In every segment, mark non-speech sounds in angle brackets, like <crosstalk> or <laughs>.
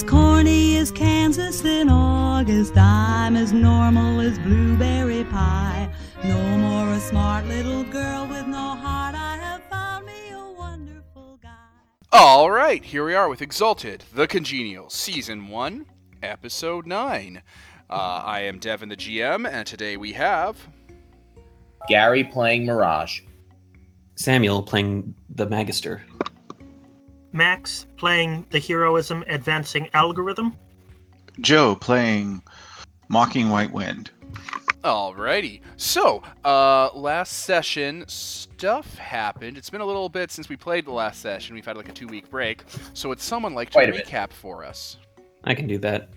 as corny as Kansas in August. I'm as normal as blueberry pie. No more a smart little girl with no heart. I have found me a wonderful guy. All right, here we are with Exalted, The Congenial, Season 1, Episode 9. Uh, I am Devin, the GM, and today we have. Gary playing Mirage. Samuel playing the Magister. Max playing the heroism advancing algorithm. Joe playing Mocking White Wind. Alrighty. So, uh, last session, stuff happened. It's been a little bit since we played the last session. We've had like a two week break. So, would someone like to Quite a bit. recap for us? I can do that.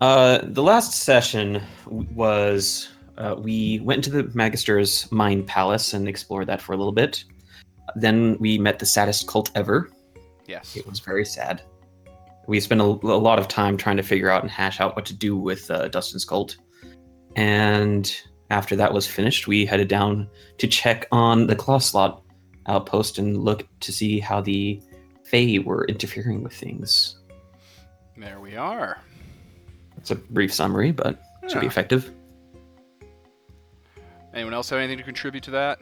Uh, the last session was uh, we went into the Magister's Mind Palace and explored that for a little bit. Then we met the saddest cult ever. Yes. It was very sad. We spent a, a lot of time trying to figure out and hash out what to do with uh, Dustin's cult. And after that was finished, we headed down to check on the Claw Slot outpost and look to see how the Fae were interfering with things. There we are. It's a brief summary, but it should be effective. Anyone else have anything to contribute to that?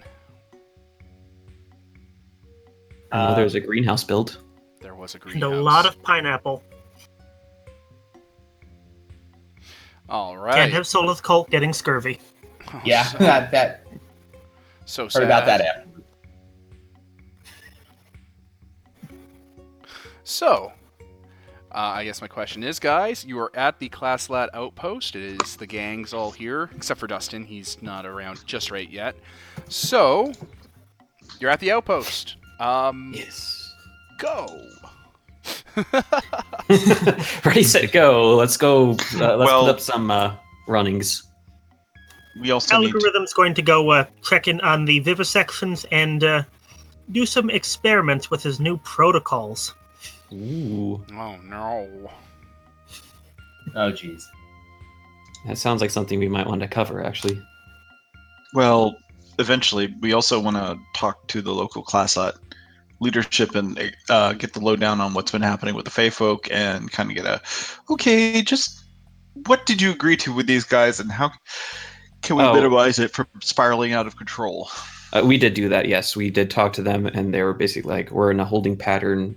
Uh, there's a greenhouse build. There was a And a lot of pineapple. All right. Can't have Solith Cult getting scurvy. Oh, Yeah, so, that that so heard sad. about that after. So, uh, I guess my question is, guys, you are at the Class Lat outpost. It is the gang's all here, except for Dustin. He's not around just right yet. So, you're at the outpost. Um, Yes. go. <laughs> Ready, set, go. Let's go. Uh, let's Well- put up some uh, runnings. We also need to, Algorithm's going to go uh, check in on the vivisections and uh, do some experiments with his new protocols. Ooh, Oh no. Oh jeez. that sounds like something we might want to cover, actually. well, eventually, we also want to talk to the local class at leadership and uh, get the lowdown on what's been happening with the Fey folk and kind of get a okay, just what did you agree to with these guys and how can we Oh. minimize it from spiraling out of control? Uh, we did do that, yes. We did talk to them, and they were basically like, we're in a holding pattern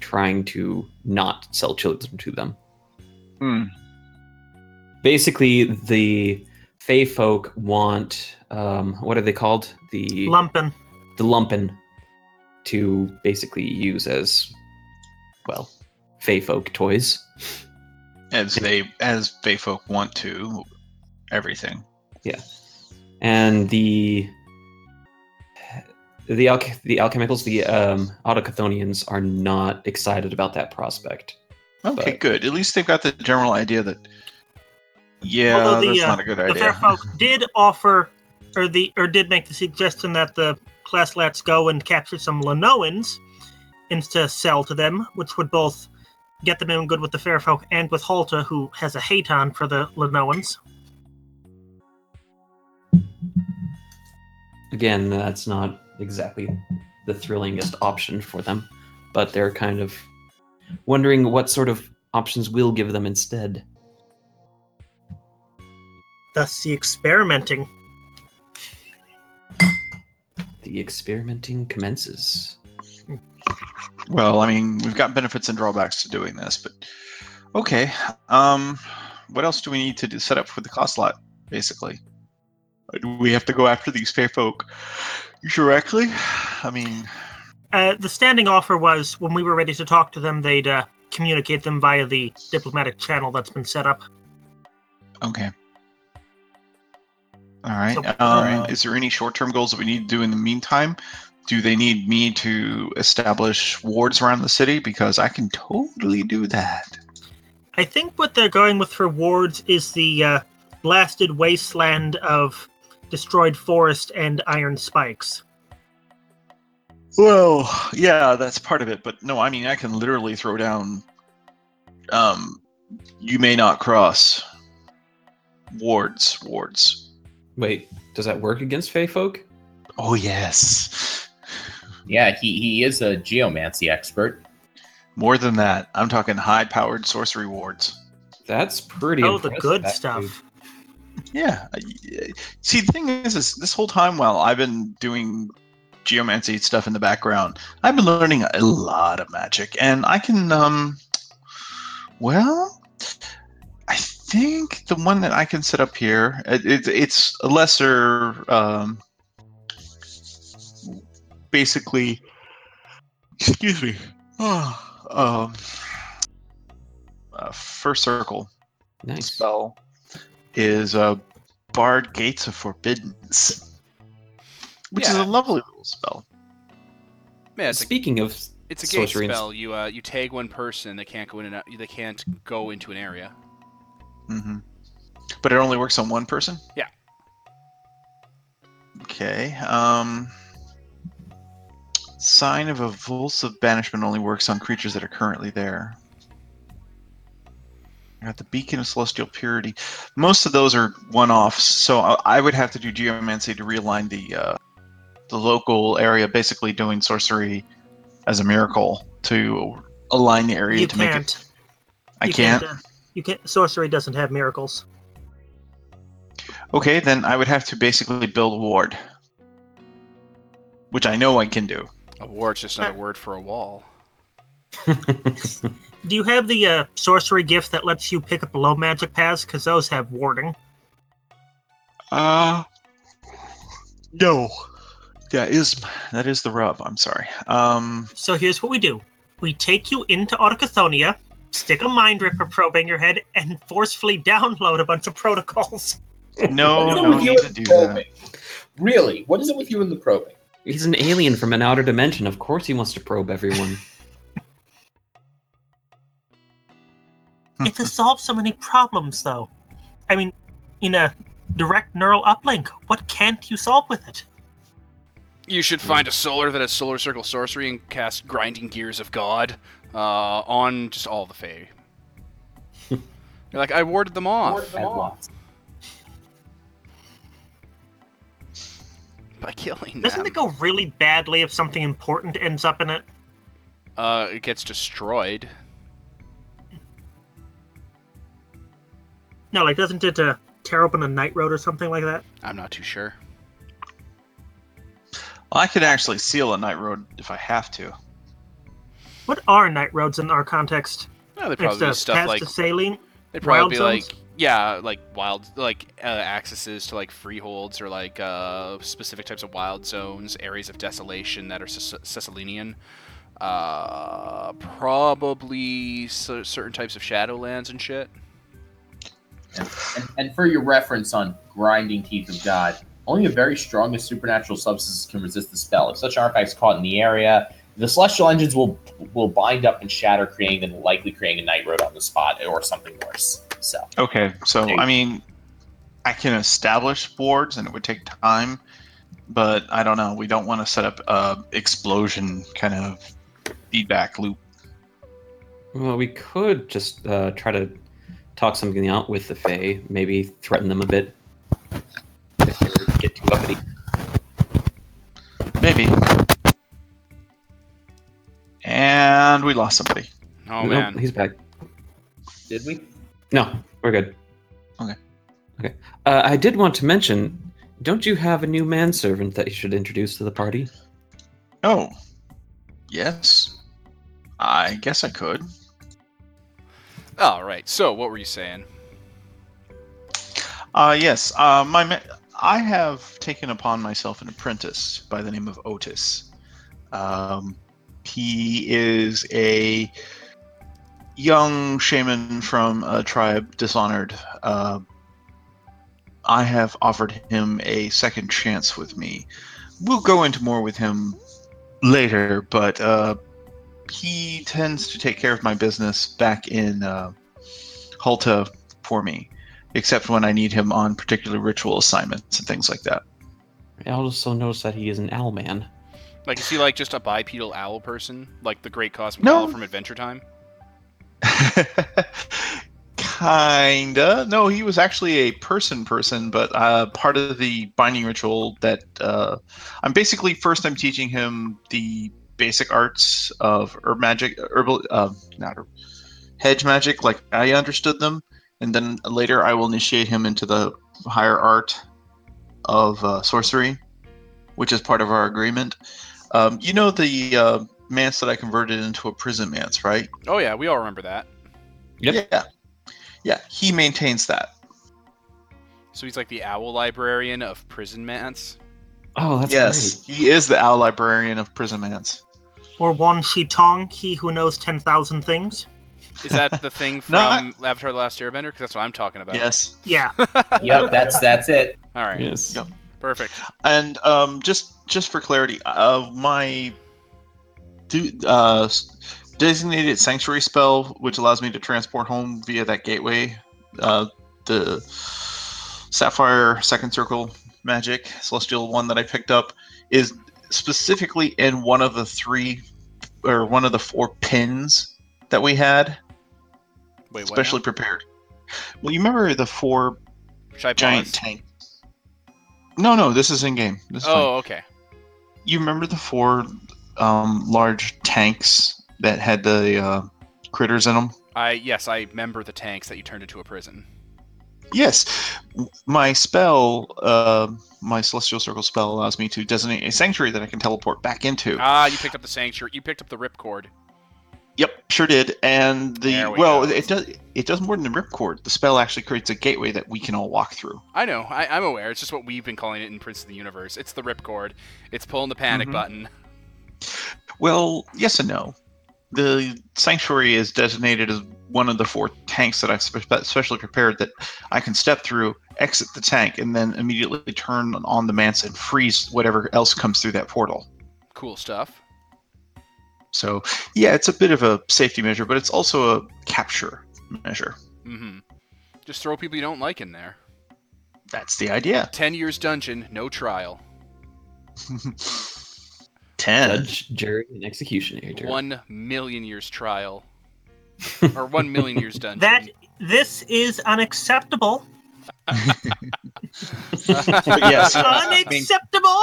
trying to not sell children to them. Hmm. Basically, the Fey folk want, um, what are they called? The Lumpin. the lumpen to basically use as, well, Fey folk toys. As they as Fey folk want to everything. Yeah. And the the alch- the alchemicals, the um, autochthonians are not excited about that prospect. Okay, But- good. At least they've got the general idea that yeah, the, that's uh, not a good The idea. fair folk did offer, or the or did make the suggestion that the class lets go and capture some Lenoans and to sell to them, which would both get them in good with the fair folk and with Halta, who has a hate on for the Lenoans. Again, that's not exactly the thrillingest option for them, but they're kind of wondering what sort of options we'll give them instead. Thus, the experimenting. The experimenting commences. Well, I mean, we've got benefits and drawbacks to doing this, but okay. Um, what else do we need to do, set up for the cost lot, basically? Do we have to go after these fair folk directly? I mean, Uh, the standing offer was when we were ready to talk to them, they'd uh, communicate them via the diplomatic channel that's been set up. okay. All right. So- Um, Uh, is there any short-term goals that we need to do in the meantime? Do they need me to establish wards around the city? Because I can totally do that. I think what they're going with for wards is the uh, blasted wasteland of destroyed forest and iron spikes. Well, yeah, that's part of it, but no, I mean, I can literally throw down. Um, you may not cross. Wards, wards. Wait, does that work against Fey folk? Oh yes. Yeah, he, he is a geomancy expert. More than that, I'm talking high-powered sorcery wards. That's pretty. Oh, the good actually. stuff. Yeah. See, the thing is, is this whole time while I've been doing geomancy stuff in the background, I've been learning a lot of magic, and I can, um, well, I think the one that I can set up here, it, it, it's a lesser, um, basically, excuse me, oh, <sighs> um, uh, first circle Nice. spell is uh, Barred Gates of Forbiddance, which is a lovely little spell. Yeah, it's a, Speaking of, it's a gate spell. You uh, you tag one person, they can't go in and out, they can't go into an area. Hmm But it only works on one person. Yeah. Okay. Um. Sign of evulsive banishment only works on creatures that are currently there. I got the beacon of celestial purity. Most of those are one-offs, so I, I would have to do geomancy to realign the uh, the local area, basically doing sorcery as a miracle to align the area You to make can't. it. I you can't. uh, you can't. Sorcery doesn't have miracles. Okay, then I would have to basically build a ward, which I know I can do. A ward's just another word for a wall. <laughs> Do you have the uh, sorcery gift that lets you pick up low magic paths? Because those have warding. Uh no. That is that is the rub. I'm sorry. Um, So here's what we do: we take you into Autochthonia, stick a mind ripper probe in your head, and forcefully download a bunch of protocols. no, What is it no with you need to do the that. Really? What is it with you and the probing? he's an alien from an outer dimension. Of course, he wants to probe everyone. <laughs> it to solve so many problems, though. I mean, in a direct neural uplink, what can't you solve with it? You should find a solar that has solar circle sorcery and cast grinding gears of God uh, on just all the Fae. <laughs> You're like, I warded them off Ward them off. by killing Doesn't them. it go really badly if something important ends up in it? Uh, it gets destroyed. No, like doesn't it uh, tear open a night road or something like that? I'm not too sure. Well, I could actually seal a night road if I have to. What are night roads in our context? No, they It's probably the do stuff like to saline. they probably wild be zones? like yeah, like wild like uh, accesses to like freeholds or like uh, specific types of wild zones, areas of desolation that are Ces- Cecilinian. Uh, probably cer- certain types of shadowlands and shit. And, and, and for your reference on grinding teeth of God, only the very strongest supernatural substances can resist the spell. If such artifacts caught in the area, the celestial engines will will bind up and shatter, creating and likely creating a night road on the spot or something worse. So Okay, so I mean, I can establish boards, and it would take time, but I don't know. We don't want to set up a explosion kind of feedback loop. well, we could just uh, try to talk something out with the Fae. Maybe threaten them a bit if they get too uppity. Maybe. And we lost somebody. Oh Nope, man, he's back. did we? No, we're good. Okay. Okay. Uh, I did want to mention. Don't you have a new manservant that you should introduce to the party? Oh, yes. I guess I could. All right. So, what were you saying? Uh, yes. Uh, my ma- I have taken upon myself an apprentice by the name of Otis. Um, he is a young shaman from a tribe dishonored. Uh, I have offered him a second chance with me. We'll go into more with him later, but uh, he tends to take care of my business back in uh, Halta for me except when I need him on particular ritual assignments and things like that. I also noticed that he is an owl man. Like, is he like just a bipedal owl person, like the Great Cosmic No. Owl from Adventure Time? <laughs> Kinda. No, he was actually a person person, but uh, part of the binding ritual that uh, I'm basically first I'm teaching him the basic arts of herb magic, herbal, uh, not herb, hedge magic, like I understood them, and then later I will initiate him into the higher art of uh, sorcery, which is part of our agreement. Um, you know the uh, manse that I converted into a prison manse, right? Oh yeah, we all remember that. Yep. Yeah, yeah. He maintains that. So he's like the owl librarian of prison manse. Oh, that's yes, he is the owl librarian of prison manse. Or Wan Shi Tong, he who knows 10,000 things. Is that the <laughs> thing from No, I- Avatar: The Last Airbender? Because that's what I'm talking about. Yes. Yeah. <laughs> Yep, that's that's it. All right. Yes. Yep. Perfect. And um, just just for clarity, uh, my do, uh, designated sanctuary spell, which allows me to transport home via that gateway, uh, the sapphire second circle magic celestial one that I picked up, is specifically in one of the three or one of the four pins that we had Wait, what? specially prepared. Well, you remember the four now? Should I giant pause? tanks? No, no, this is in game. Is fine. Oh, okay. You remember the four um, large tanks that had the uh, critters in them? I yes, I remember the tanks that you turned into a prison. Yes. My spell, uh, my celestial circle spell, allows me to designate a sanctuary that I can teleport back into. Ah, you picked up the sanctuary. You picked up the ripcord. Yep, sure did. And the we well, go. it does it does more than the ripcord. The spell actually creates a gateway that we can all walk through. I know. I, I'm aware. It's just what we've been calling it in Prince of the Universe. It's the ripcord. It's pulling the panic Mhm. button. Well, yes and no. The sanctuary is designated as one of the four tanks that I've spe- specially prepared that I can step through, exit the tank, and then immediately turn on the manse and freeze whatever else comes through that portal. Cool stuff. So, yeah, it's a bit of a safety measure, but it's also a capture measure. Mm-hmm. Just throw people you don't like in there. That's the idea. Ten years dungeon, no trial. <laughs> Ten. Judge, jury, and executioner. One million years trial. <laughs> or one million years dungeon. That this is unacceptable. But <laughs> yes, Unacceptable.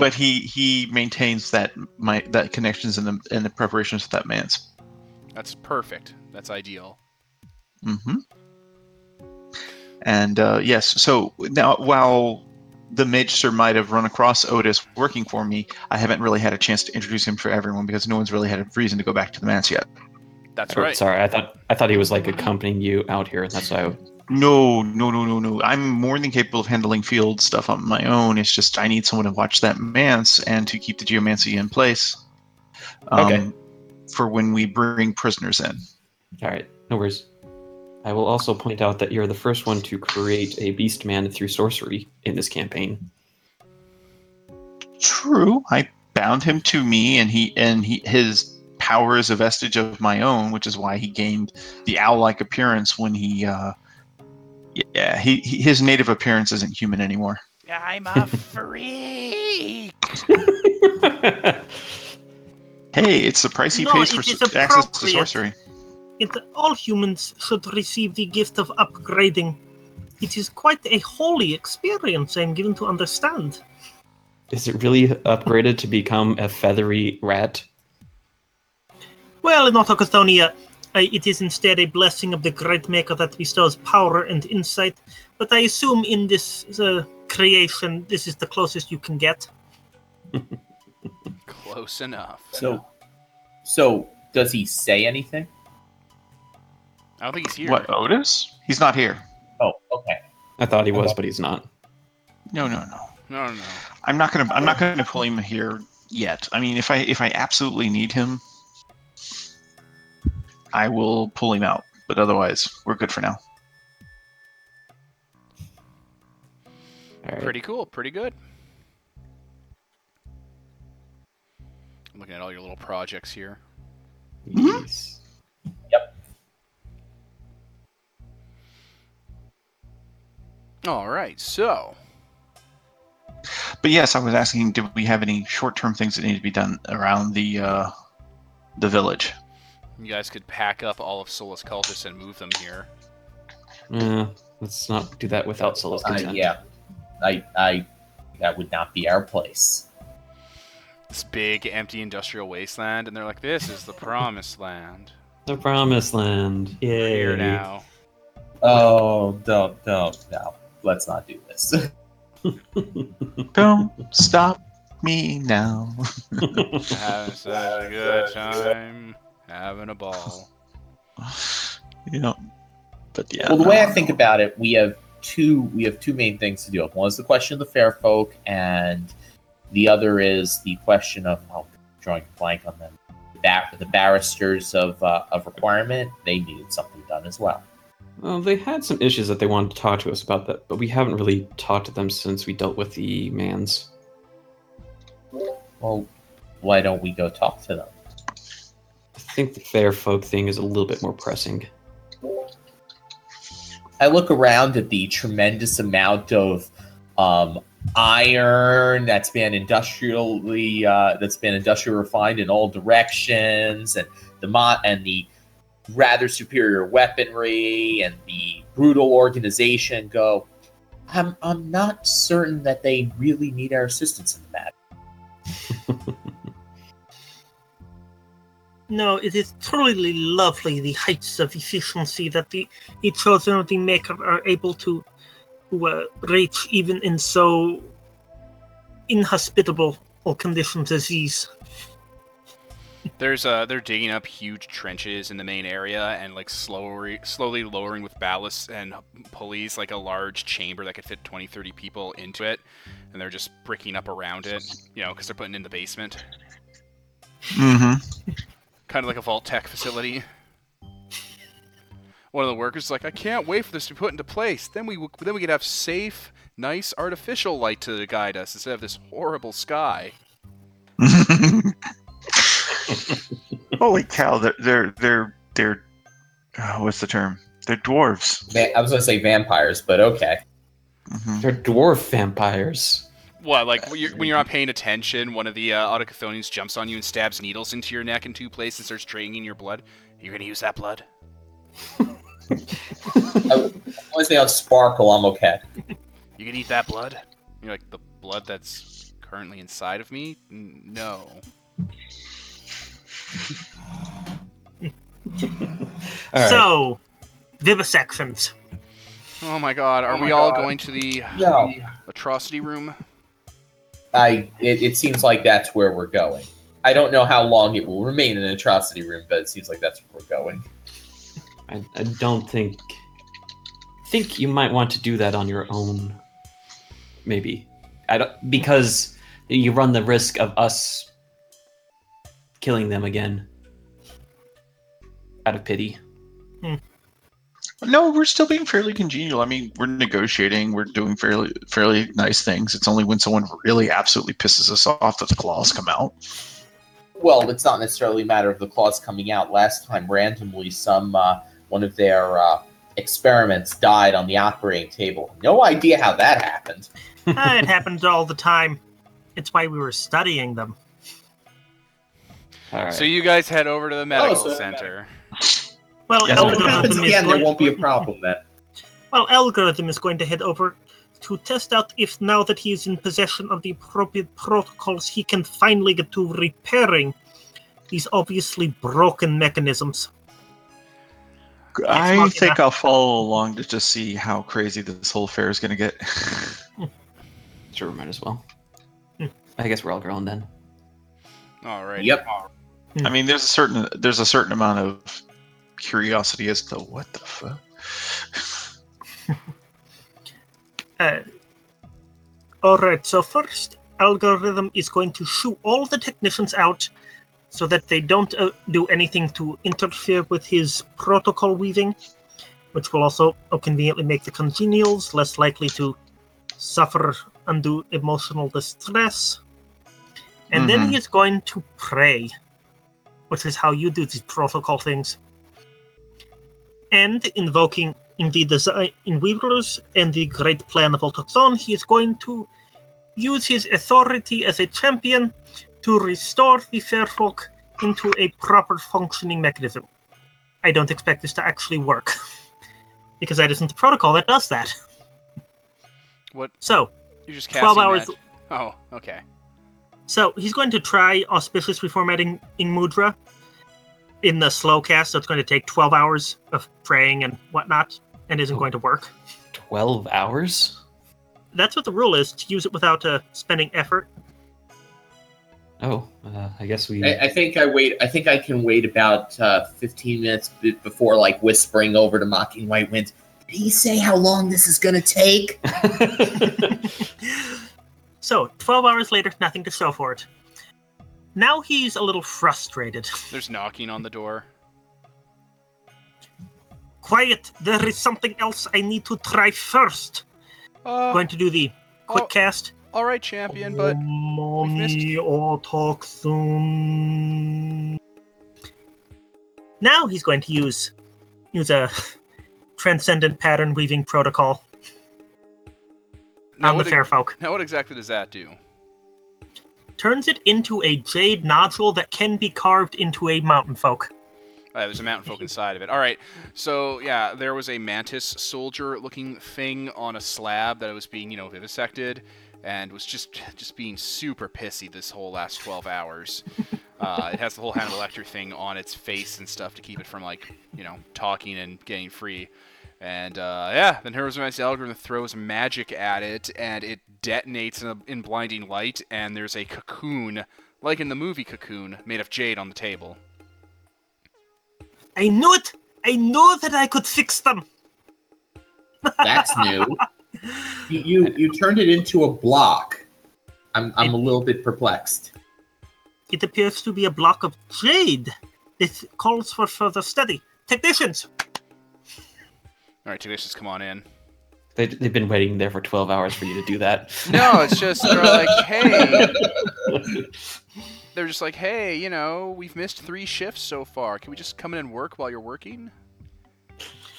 But he he maintains that my that connections and the and the preparations for that man's. That's perfect. That's ideal. Mm-hmm. And uh, yes, so now while the Maester might have run across Otis working for me, I haven't really had a chance to introduce him for everyone because no one's really had a reason to go back to the manse yet. That's Oh, right. Sorry, I thought I thought he was like accompanying you out here, and that's why. I, No, no, no, no, no. I'm more than capable of handling field stuff on my own. It's just I need someone to watch that manse and to keep the geomancy in place. Um, Okay. For when we bring prisoners in. all right, no worries. I will also point out that you're the first one to create a beast man through sorcery in this campaign. True. I bound him to me, and he and he his power is a vestige of my own, which is why he gained the owl-like appearance when he. Uh, yeah, he, he his native appearance isn't human anymore. I'm a <laughs> freak. <laughs> Hey, it's the price he No, pays for access to sorcery. It, all humans should receive the gift of upgrading. It is quite a holy experience, I am given to understand. Is it really upgraded to become a feathery rat? Well, in Autochthonia, uh, it is instead a blessing of the Great Maker that bestows power and insight. But I assume in this uh, creation, this is the closest you can get. <laughs> Close enough. So, so does he say anything? I don't think he's here. What Otis? He's not here. Oh, okay. I thought he was, but he's not. No, no, no. No, no, no. I'm not gonna. I'm not gonna pull him here yet. I mean, if I if I absolutely need him, I will pull him out. But otherwise, we're good for now. All right. Pretty cool. Pretty good. I'm looking at all your little projects here. Yes. Yep. All right. So, But yes, I was asking, did we have any short-term things that need to be done around the uh, the village? You guys could pack up all of Solus Cultus and move them here. Uh, let's not do that without Solus Uh, yeah, I, I, that would not be our place. this big empty industrial wasteland, and they're like, "This is the promised land. The promised land. We're Yay. here now." Oh, don't, don't, no. Let's not do this. <laughs> Don't stop me now. Having such a good time, having a ball. <laughs> you know, but yeah. well, the way I no. think about it, we have two. We have two main things to deal with. One is the question of the fair folk, and the other is the question of oh, drawing a blank on them. Bar- the barristers of uh, of requirement. They needed something done as well. Well, they had some issues that they wanted to talk to us about that, but we haven't really talked to them since we dealt with the manse. Well, why don't we go talk to them? I think the fair folk thing is a little bit more pressing. I look around at the tremendous amount of um, iron that's been industrially uh, that's been industrially refined in all directions, and the mo- and the rather superior weaponry and the brutal organization. Go, I'm I'm not certain that they really need our assistance in the matter. <laughs> No, it is truly lovely the heights of efficiency that the, the children of the Maker are able to, to uh, reach even in so inhospitable conditions as these. There's uh, they're digging up huge trenches in the main area and like slowly, slowly lowering with ballasts and pulleys like a large chamber that could fit 20, 30 people into it, and they're just bricking up around it, you know, because they're putting in the basement, Mm-hmm. Kind of like a Vault-Tec facility. One of the workers is like, I can't wait for this to be put into place. Then we w- then we could have safe, nice artificial light to guide us instead of this horrible sky. <laughs> Holy cow! They're they're they're they're. Uh, what's the term? They're dwarves. Va- I was going to say vampires, but okay. Mhm. They're dwarf vampires. What, like when you're, when you're not paying attention, one of the uh, Autochthonians jumps on you and stabs needles into your neck in two places and starts draining your blood? You're gonna use that blood? As long as they don't sparkle, I'm okay. You can eat that blood? You're like, the blood that's currently inside of me? N- No. <laughs> All right. So, vivisections. Oh my god, are Oh my we all God. going to the No. atrocity room? I it, it seems like that's where we're going. I don't know how long it will remain an atrocity room, but it seems like that's where we're going. I, I don't think. Think you might want to do that on your own. Maybe, I don't because you run the risk of us killing them again out of pity. Hmm. No, we're still being fairly congenial. I mean, we're negotiating. We're doing fairly fairly nice things. It's only when someone really absolutely pisses us off that the claws come out. Well, it's not necessarily a matter of the claws coming out. Last time, randomly, some uh, one of their uh, experiments died on the operating table. No idea how that happened. <laughs> Ah, it happens all the time. It's why we were studying them. All right. So you guys head over to the medical so- center. Well, Yes, If it Algorithm happens algorithm is again, there going. won't be a problem then. <laughs> Well, algorithm is going to head over to test out if now that he is in possession of the appropriate protocols, he can finally get to repairing these obviously broken mechanisms. I Machina. think I'll follow along to just see how crazy this whole affair is going to get. sure, might as well. Hmm. I guess we're all grown then. Alright. Yep. I mean, there's a certain there's a certain amount of curiosity as to what the fuck. <laughs> Uh, all right. So first, algorithm is going to shoo all the technicians out, so that they don't uh, do anything to interfere with his protocol weaving, which will also conveniently make the congenials less likely to suffer undue emotional distress. And then Mhm. he is going to pray, which is how you do these protocol things. And invoking in the design in Weavers and the great plan of Autochthon, he is going to use his authority as a champion to restore the Fair Folk into a proper functioning mechanism. I don't expect this to actually work, <laughs> because that isn't the protocol that does that. What? So, You're just 12 hours. that- Oh, okay. So he's going to try auspicious reformatting in mudra in the slow cast. So it's going to take 12 hours of praying and whatnot, and isn't going to work. 12 hours? That's what the rule is to use it without uh, spending effort. Oh, uh, I guess we. I, I think I wait. I think I can wait about uh, 15 minutes b- before like whispering over to Mocking White Winds. Did he say how long this is gonna take? <laughs> <laughs> So 12 hours later, nothing to show for it. Now he's a little frustrated. There's knocking on the door. Quiet, there is something else I need to try first. Uh, Going to do the quick oh, cast. all right, champion, but missed- Mommy, I'll talk soon. Now he's going to use use a transcendent pattern weaving protocol now on the what, e- fair folk. now what exactly does that do? Turns it into a jade nodule that can be carved into a mountain folk. Uh, there's a mountain folk inside of it. All right. So yeah, there was a mantis soldier-looking thing on a slab that was being, you know, vivisected, and was just just being super pissy this whole last 12 hours. <laughs> Uh, it has the whole Hannibal Lecter thing on its face and stuff to keep it from like, you know, talking and getting free. And uh, yeah, then Heroes of Ice algorithm that throws magic at it, and it detonates in, a, in blinding light. And there's a cocoon, like in the movie Cocoon, made of jade on the table. I knew it! I knew that I could fix them! That's new. <laughs> You, you you turned it into a block. I'm I'm a little bit perplexed. It appears to be a block of jade. It calls for further study. Technicians! All right, technicians, come on in. They, they've been waiting there for 12 hours for you to do that. <laughs> No, it's just they're like, hey, <laughs> they're just like, hey, you know, we've missed three shifts so far. Can we just come in and work while you're working?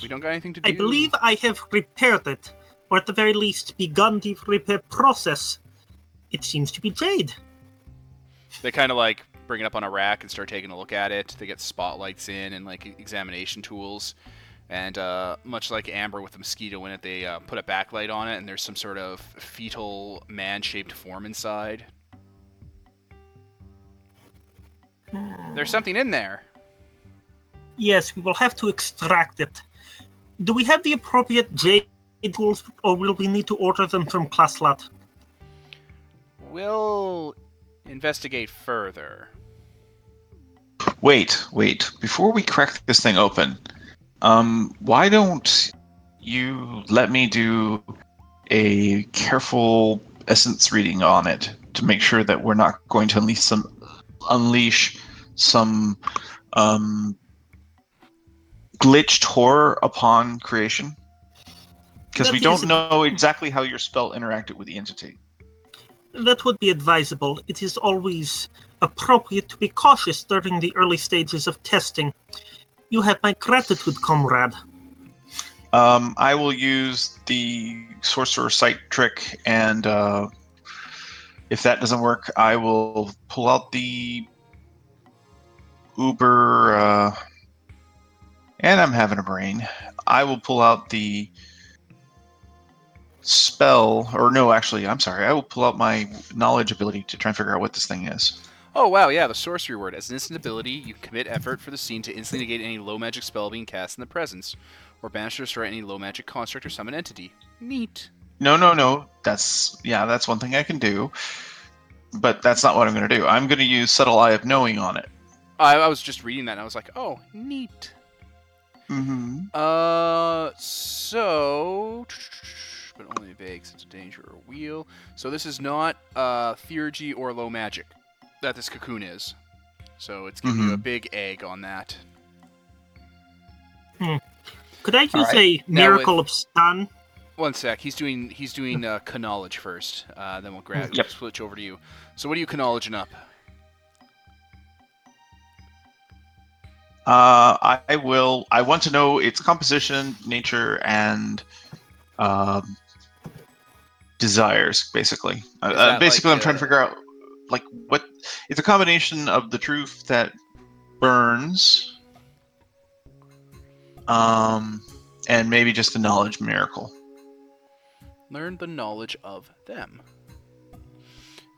We don't got anything to do. I believe I have repaired it, or at the very least begun the repair process. It seems to be jade. they kind of like bring it up on a rack and start taking a look at it. They get spotlights in and like examination tools. And uh, much like Amber with the mosquito in it, they uh, put a backlight on it, and there's some sort of fetal man-shaped form inside. There's something in there. Yes, we will have to extract it. Do we have the appropriate jade tools, or will we need to order them from Klaslat? We'll investigate further. Wait, wait. Before we crack this thing open, um, why don't you let me do a careful essence reading on it to make sure that we're not going to unleash some unleash some um, glitched horror upon creation? Because we don't know exactly how your spell interacted with the entity. That would be advisable. It is always appropriate to be cautious during the early stages of testing. You have my gratitude, comrade. Um, I will use the sorcerer sight trick, and uh, if that doesn't work, I will pull out the Uber. Uh, and I'm having a brain. I will pull out the spell, or no, actually, I'm sorry. I will pull out my knowledge ability to try and figure out what this thing is. Oh wow, yeah, the sorcery word. As an instant ability, you commit effort for the scene to instantly negate any low magic spell being cast in the presence, or banish or destroy any low magic construct or summon entity. Neat. No, no, no. That's yeah, that's one thing I can do. But that's not what I'm going to do. I'm going to use subtle eye of knowing on it. I, I was just reading that and I was like, oh, neat. Mm-hmm. Uh, so, but only vague since a danger or wheel. So this is not uh theurgy or low magic that this cocoon is. So it's giving you a big egg on that. Could I use Alright. a Now miracle of stun? One sec. He's doing he's doing uh, knowledge first. Uh, then we'll grab Yep. switch over to you. So what are you knowledging up? Uh, I, I will. I want to know its composition, nature, and um, desires. Basically, uh, Is uh, that basically, like, I'm trying to uh, figure out like what it's a combination of the truth that burns, um, and maybe just the knowledge miracle. Learn the knowledge of them.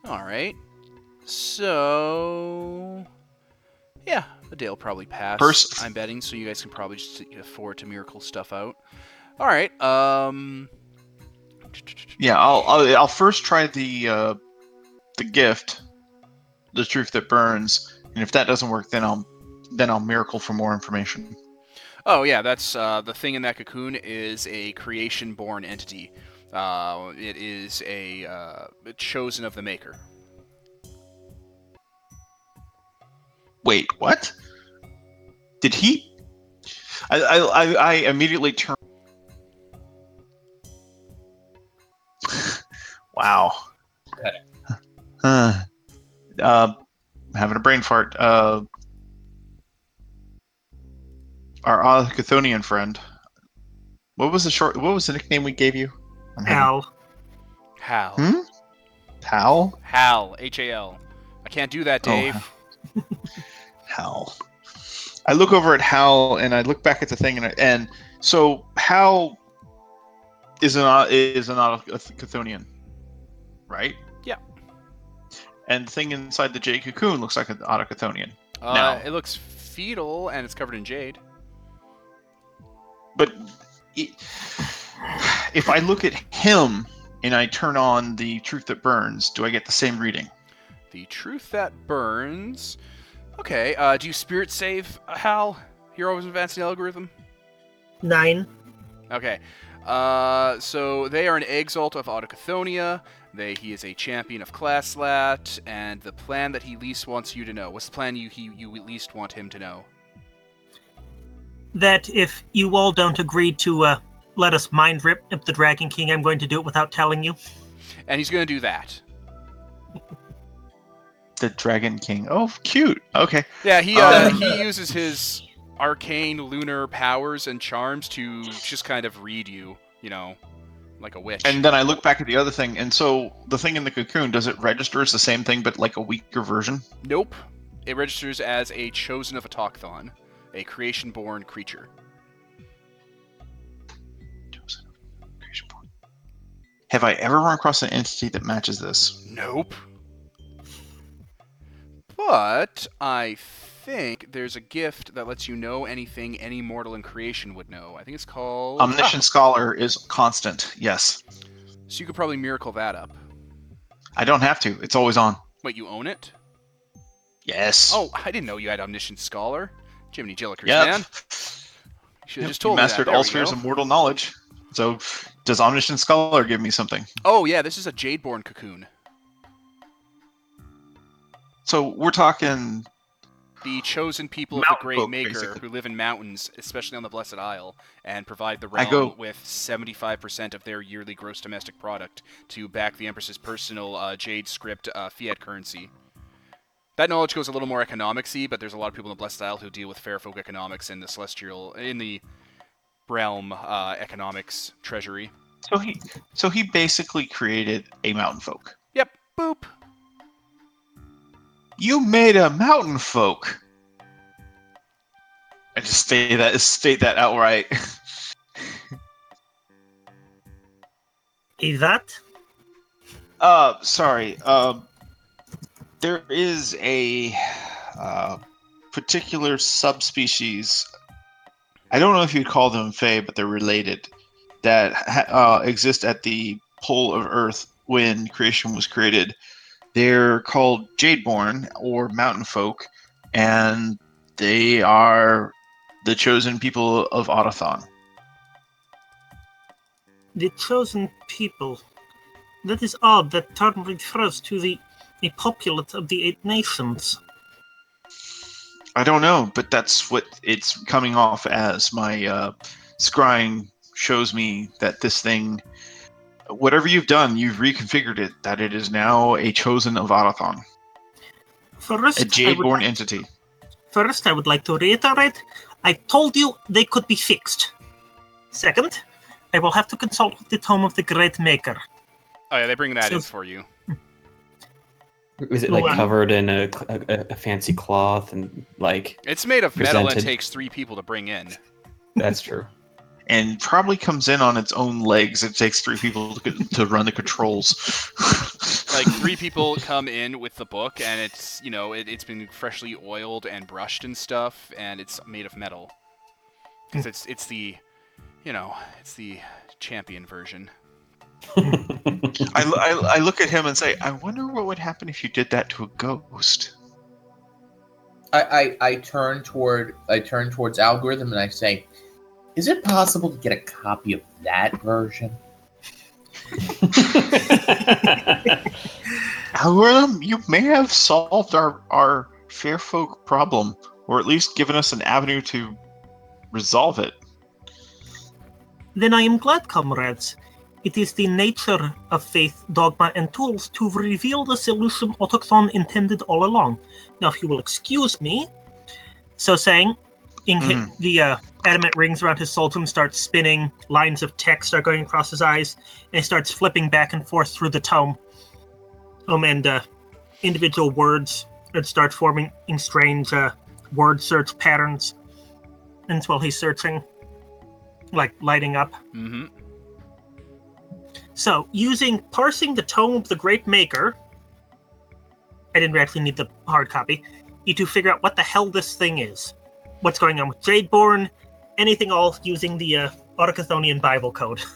All right. So, yeah, a day will probably pass. Pers- I'm betting, so you guys can probably just afford to miracle stuff out. All right. Um. Yeah, I'll, I'll I'll first try the uh, the gift, the truth that burns, and if that doesn't work, then I'll then I'll miracle for more information. Oh yeah, that's uh, the thing in that cocoon is a creation-born entity. Uh, it is a uh, chosen of the maker. Wait, what? Did he? I I I, I immediately turn. <laughs> wow. Okay. Uh, having a brain fart. Uh, our Autochthonian friend. What was the short? What was the nickname we gave you? I'm having- Al. Hal. Hmm? Hal. Hal. H A L. I can't do that, Oh, Dave. <laughs> Hal. I look over at Hal and I look back at the thing and I, and so Hal is an is an Chthonian, right? Yeah. And the thing inside the jade cocoon looks like an Autochthonian. Uh, No. It looks fetal and it's covered in jade. But it, if I look at him and I turn on the truth that burns, do I get the same reading? The truth that burns. Okay. Uh, do you spirit save, uh, Hal? Heroes Advancing Algorithm. Nine. Okay. Uh, so they are an exalt of Autochthonian. They he is a champion of Classlat, and the plan that he least wants you to know. What's the plan you he you least want him to know? That if you all don't agree to uh, let us mind rip the Dragon King, I'm going to do it without telling you. And he's gonna do that. The Dragon King. Oh, cute. Okay. Yeah, he uh, Um, he uses his arcane lunar powers and charms to just kind of read you, you know, like a witch. And then I look back at the other thing, and so the thing in the cocoon does it register as the same thing, but like a weaker version? nope, it registers as a chosen of Autochthon, a creation-born creature. Have I ever run across an entity that matches this? Nope. But I think there's a gift that lets you know anything any mortal in creation would know. I think it's called Omniscient Scholar is constant. Yes, Ah, so you could probably miracle that up. I don't have to. It's always on. Wait, you own it? Yes. Oh, I didn't know you had Omniscient Scholar. Jiminy Jillikers, yeah. man. You should have Yep, just you told me mastered. All spheres of mortal knowledge. So, does Omniscient Scholar give me something? Oh yeah, this is a Jadeborn cocoon. So we're talking. The chosen people of the Great folk, Maker basically. who live in mountains, especially on the Blessed Isle, and provide the realm go- with 75% of their yearly gross domestic product to back the Empress's personal uh, Jade script uh, fiat currency. That knowledge goes a little more economicsy, but there's a lot of people in the Blessed Isle who deal with fair folk economics in the celestial, in the realm uh, economics treasury. So he, so he basically created a mountain folk. Yep, boop. You made a mountain folk. I just state that state that outright. <laughs> Is that? Uh, sorry. Um, there is a uh, particular subspecies. I don't know if you'd call them Fae, but they're related. That uh, exist at the pole of Earth when creation was created. They're called Jadeborn or Mountain Folk, and they are the chosen people of Autochthon. The chosen people. That is odd. That term refers to the, the populate of the eight nations. I don't know, but that's what it's coming off as. My uh, scrying shows me that this thing, whatever you've done, you've reconfigured it, that it is now a chosen of Autochthon, First, a I would Jadeborn like- entity. First, I would like to reiterate I told you they could be fixed. Second, I will have to consult with the Tome of the Great Maker. Oh yeah, they bring that in for you. Is it like um, covered in a, a, a fancy cloth and like It's made of metal and takes three people to bring in. that's true. And probably comes in on its own legs. It takes three people to, to run the controls. <laughs> like three people come in with the book, and it's you know it, it's been freshly oiled and brushed and stuff, and it's made of metal. Because it's it's the, you know, it's the champion version. <laughs> I, I, I look at him and say, I wonder what would happen if you did that to a ghost. I, I, I turn toward I turn towards algorithm and I say, "Is it possible to get a copy of that version?" <laughs> Algorithm, you may have solved our, our fair folk problem, or at least given us an avenue to resolve it. Then I am glad, comrades. It is the nature of faith, dogma, and tools to reveal the solution Autochthon intended all along. Now, if you will excuse me. So saying, in Mhm. the uh, adamant rings around his soltum starts spinning, lines of text are going across his eyes, and he starts flipping back and forth through the tome. Um, and uh, individual words that start forming in strange uh, word search patterns. And while he's searching, like lighting up. Mm-hmm. So, using parsing the tome of the Great Maker, I didn't actually need the hard copy, you to figure out what the hell this thing is, what's going on with Jadeborn, anything else using the uh, Autochthonian Bible code. <laughs>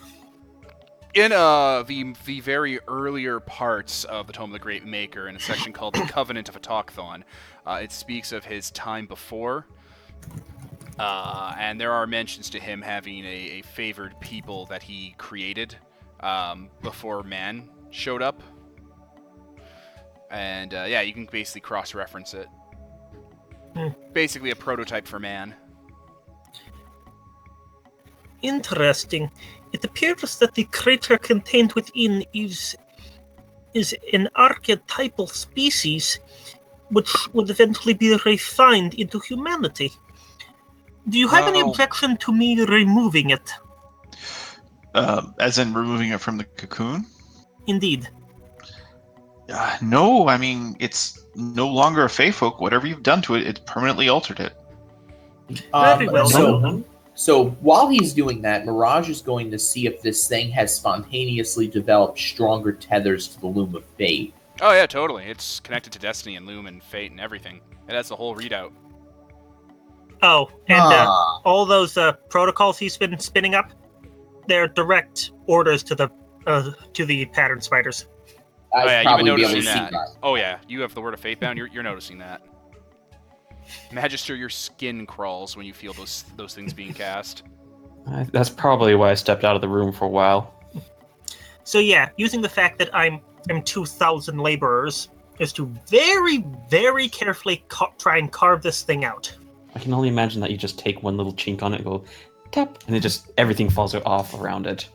In uh the the very earlier parts of the Tome of the Great Maker, in a section called the <coughs> Covenant of Autochthon, uh, it speaks of his time before, uh, and there are mentions to him having a, a favored people that he created um, before man showed up. And uh, yeah, you can basically cross-reference it. Hmm. Basically, a prototype for man. Interesting. It appears that the creature contained within is is an archetypal species which would eventually be refined into humanity. Do you have any objection to me removing it? Um, as in removing it from the cocoon? Indeed. Uh, no, I mean, it's no longer a Fey folk. Whatever you've done to it, it's permanently altered it. Very well so, done. So while he's doing that, Mirage is going to see if this thing has spontaneously developed stronger tethers to the loom of fate. Oh yeah, totally. It's connected to Destiny and Loom and Fate and everything. It has the whole readout. Oh, and uh, Ah, all those uh, protocols he's been spinning up, they're direct orders to the uh, to the pattern spiders. Oh yeah, you've been probably be able to noticing that. that. Oh yeah, you have the word of faith bound. You're, you're noticing that. Magister, your skin crawls when you feel those those things being cast. Uh, That's probably why I stepped out of the room for a while. So yeah, using the fact that I'm I'm two thousand laborers is to very very carefully ca- try and carve this thing out. I can only imagine that you just take one little chink on it, and go tap, and it just everything falls off around it.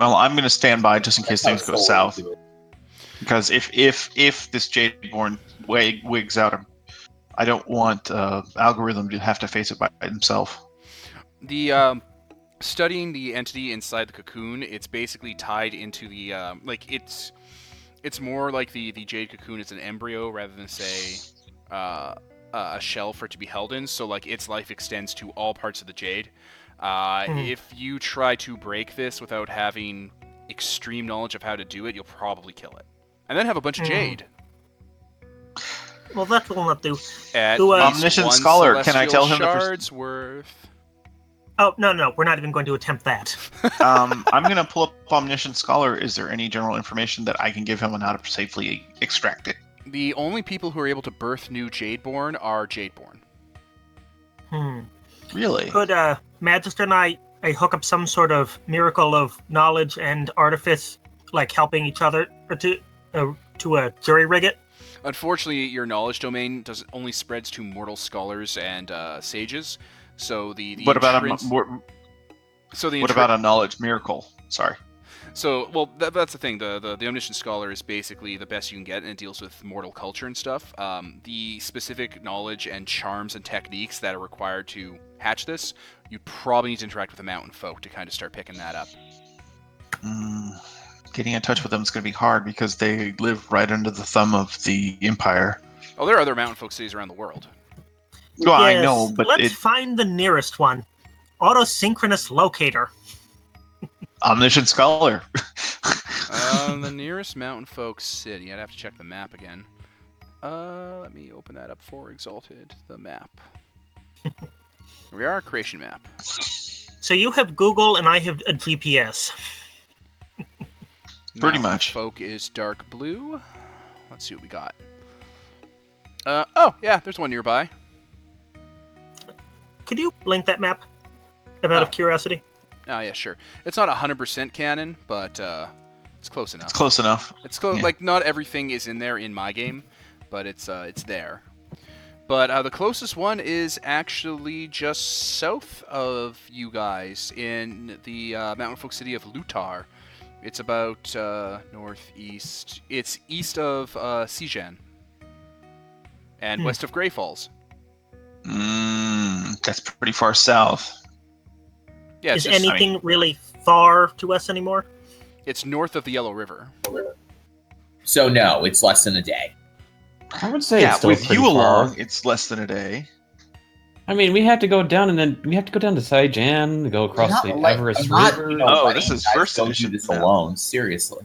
Well, I'm going to stand by just in case things go south. Because if if if this Jadeborn wig, wigs out him, I don't want uh, algorithm to have to face it by himself. The um, studying the entity inside the cocoon, it's basically tied into the um, like it's it's more like the the jade cocoon is an embryo rather than say uh, a shell for it to be held in. So like its life extends to all parts of the jade. Uh, Hmm. If you try to break this without having extreme knowledge of how to do it, you'll probably kill it, and then have a bunch of Hmm. jade. Well, that will not do. At Who, uh, Omniscient scholar, can I tell him the pers- shards worth? Oh no no, we're not even going to attempt that. <laughs> um, I'm going to pull up Omniscient Scholar. Is there any general information that I can give him on how to safely extract it? The only people who are able to birth new Jadeborn are Jadeborn. Hmm. Really? Could uh, Magister and I, I hook up some sort of miracle of knowledge and artifice, like helping each other, or to uh, to a jury rig it? Unfortunately, your knowledge domain does only spreads to mortal scholars and uh, sages. So the, the what about a more, so the what about a knowledge miracle? Sorry. So, well, that, that's the thing. The, the the omniscient scholar is basically the best you can get, and it deals with mortal culture and stuff. Um, the specific knowledge and charms and techniques that are required to hatch this, you probably need to interact with the mountain folk to kind of start picking that up. Mm, getting in touch with them is going to be hard because they live right under the thumb of the Empire. Oh, there are other mountain folk cities around the world. Well, I know, but let's it, find the nearest one. Autosynchronous locator. omniscient scholar. Uh, Uh, the <laughs> nearest mountain folk city. I'd have to check the map again. Uh, let me open that up for Exalted. The map. <laughs> We are, a creation map. So you have Google and I have a GPS. Pretty Mountain much. Folk is dark blue. Let's see what we got. Uh, oh, yeah, there's one nearby. Could you link that map? I'm Out of Oh. curiosity. Oh, yeah, sure. It's not 100% canon, but uh, it's close enough. It's close enough. It's close. Yeah. Like not everything is in there in my game, but it's uh, it's there. But uh, the closest one is actually just south of you guys in the uh, mountain folk city of Lutar. It's about uh, northeast. It's east of uh, Sijan and Hmm. west of Grey Falls. Mm, that's pretty far south. Yeah, Is just- anything really far to us anymore? it's north of the Yellow River. So no, it's less than a day. I would say yeah, it's still with you far. along, it's less than a day. I mean, we have to go down and then we have to go down to Sijan, go across Not the like- Everest I'm not, River. you know, Oh, this is first edition this now. alone. Seriously.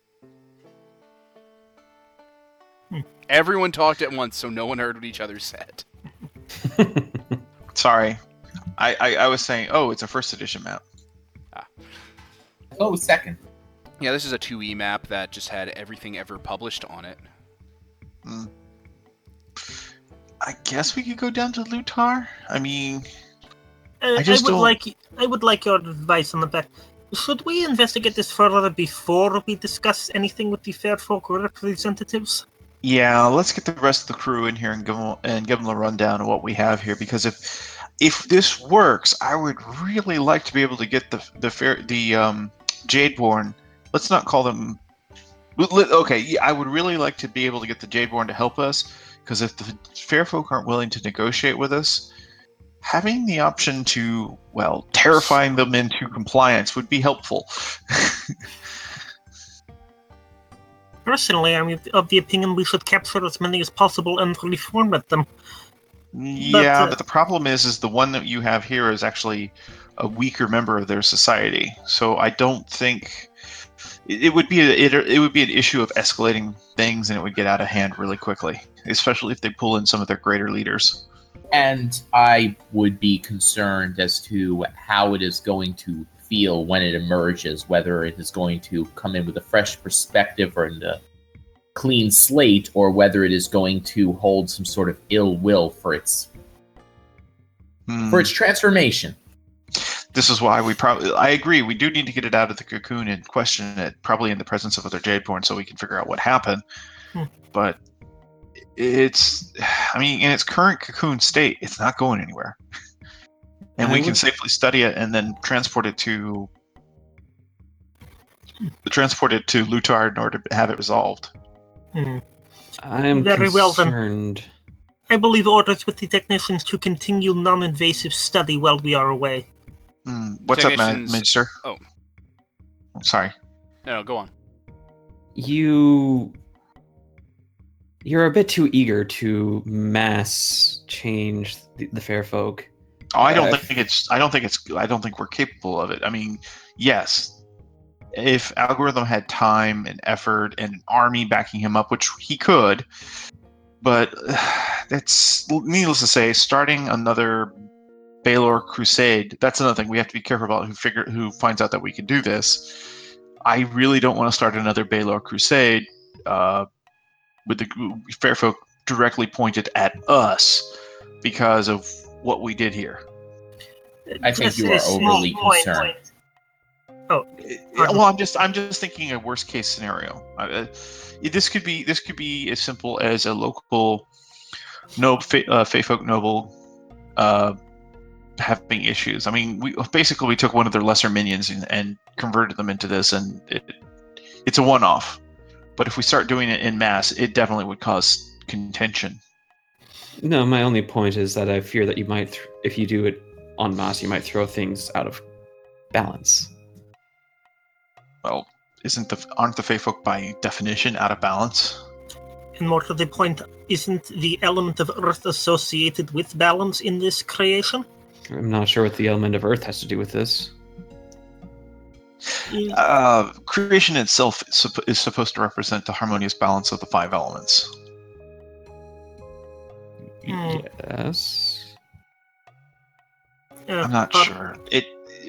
Hmm. Everyone talked at once, so no one heard what each other said. <laughs> Sorry, I, I I was saying, oh, it's a first edition map. Ah. Oh, second. Yeah, this is a 2e map that just had everything ever published on it. Hmm. I guess we could go down to Lutar. I mean, Uh, I, just would don't- like I would like your advice on the back. Should we investigate this further before we discuss anything with the Fairfolk representatives? yeah, let's get the rest of the crew in here and give them and give them a rundown of what we have here. Because if if this works, I would really like to be able to get the the fair the um, Jadeborn. Let's not call them. Okay, I would really like to be able to get the Jadeborn to help us. Because if the fair folk aren't willing to negotiate with us, having the option to well terrifying them into compliance would be helpful. <laughs> Personally, I'm of the opinion we should capture as many as possible and reformat them. Yeah, uh, but the problem is, is the one that you have here is actually a weaker member of their society. So I don't think it, it would be a, it, it would be an issue of escalating things, and it would get out of hand really quickly, especially if they pull in some of their greater leaders. And I would be concerned as to how it is going to feel when it emerges, whether it is going to come in with a fresh perspective or in a clean slate, or whether it is going to hold some sort of ill will for its Hmm. for its transformation. This is why we probably. I agree. We do need to get it out of the cocoon and question it, probably in the presence of other Jadeborn, so we can figure out what happened. Hmm. But it's, I mean, in its current cocoon state, it's not going anywhere. And I we can safely study it and then transport it to transport it to Lutar in order to have it resolved. Hmm. I am Very well then. concerned. I believe orders with the technicians to continue non-invasive study while we are away. Hmm, What's up, Ma- Technicians- Minister? oh. sorry. No, no, go on. You you're a bit too eager to mass change the, the fair folk. Oh, I don't Uh, think it's. I don't think it's. I don't think we're capable of it. I mean, yes, if algorithm had time and effort and an army backing him up, which he could, but <sighs> it's needless to say, starting another Baylor crusade. That's another thing we have to be careful about. Who figure who finds out that we can do this? I really don't want to start another Baylor crusade uh, with the Fairfolk directly pointed at us because of what we did here. I think Just you are small overly point. concerned. Oh, well, I'm just I'm just thinking a worst case scenario. Uh, uh, this could be this could be as simple as a local no fa- uh, Fey folk noble uh, having issues. I mean, we basically we took one of their lesser minions and, and converted them into this, and it, it's a one-off. But if we start doing it in mass, it definitely would cause contention. No, my only point is that I fear that you might, th- if you do it en masse, you might throw things out of balance. Well, isn't the aren't the Fey folk by definition out of balance? And more to the point, isn't the element of Earth associated with balance in this creation? I'm not sure what the element of Earth has to do with this. Uh, creation itself is, supp- is supposed to represent the harmonious balance of the five elements. Hmm. Yes. I'm not but- sure. It.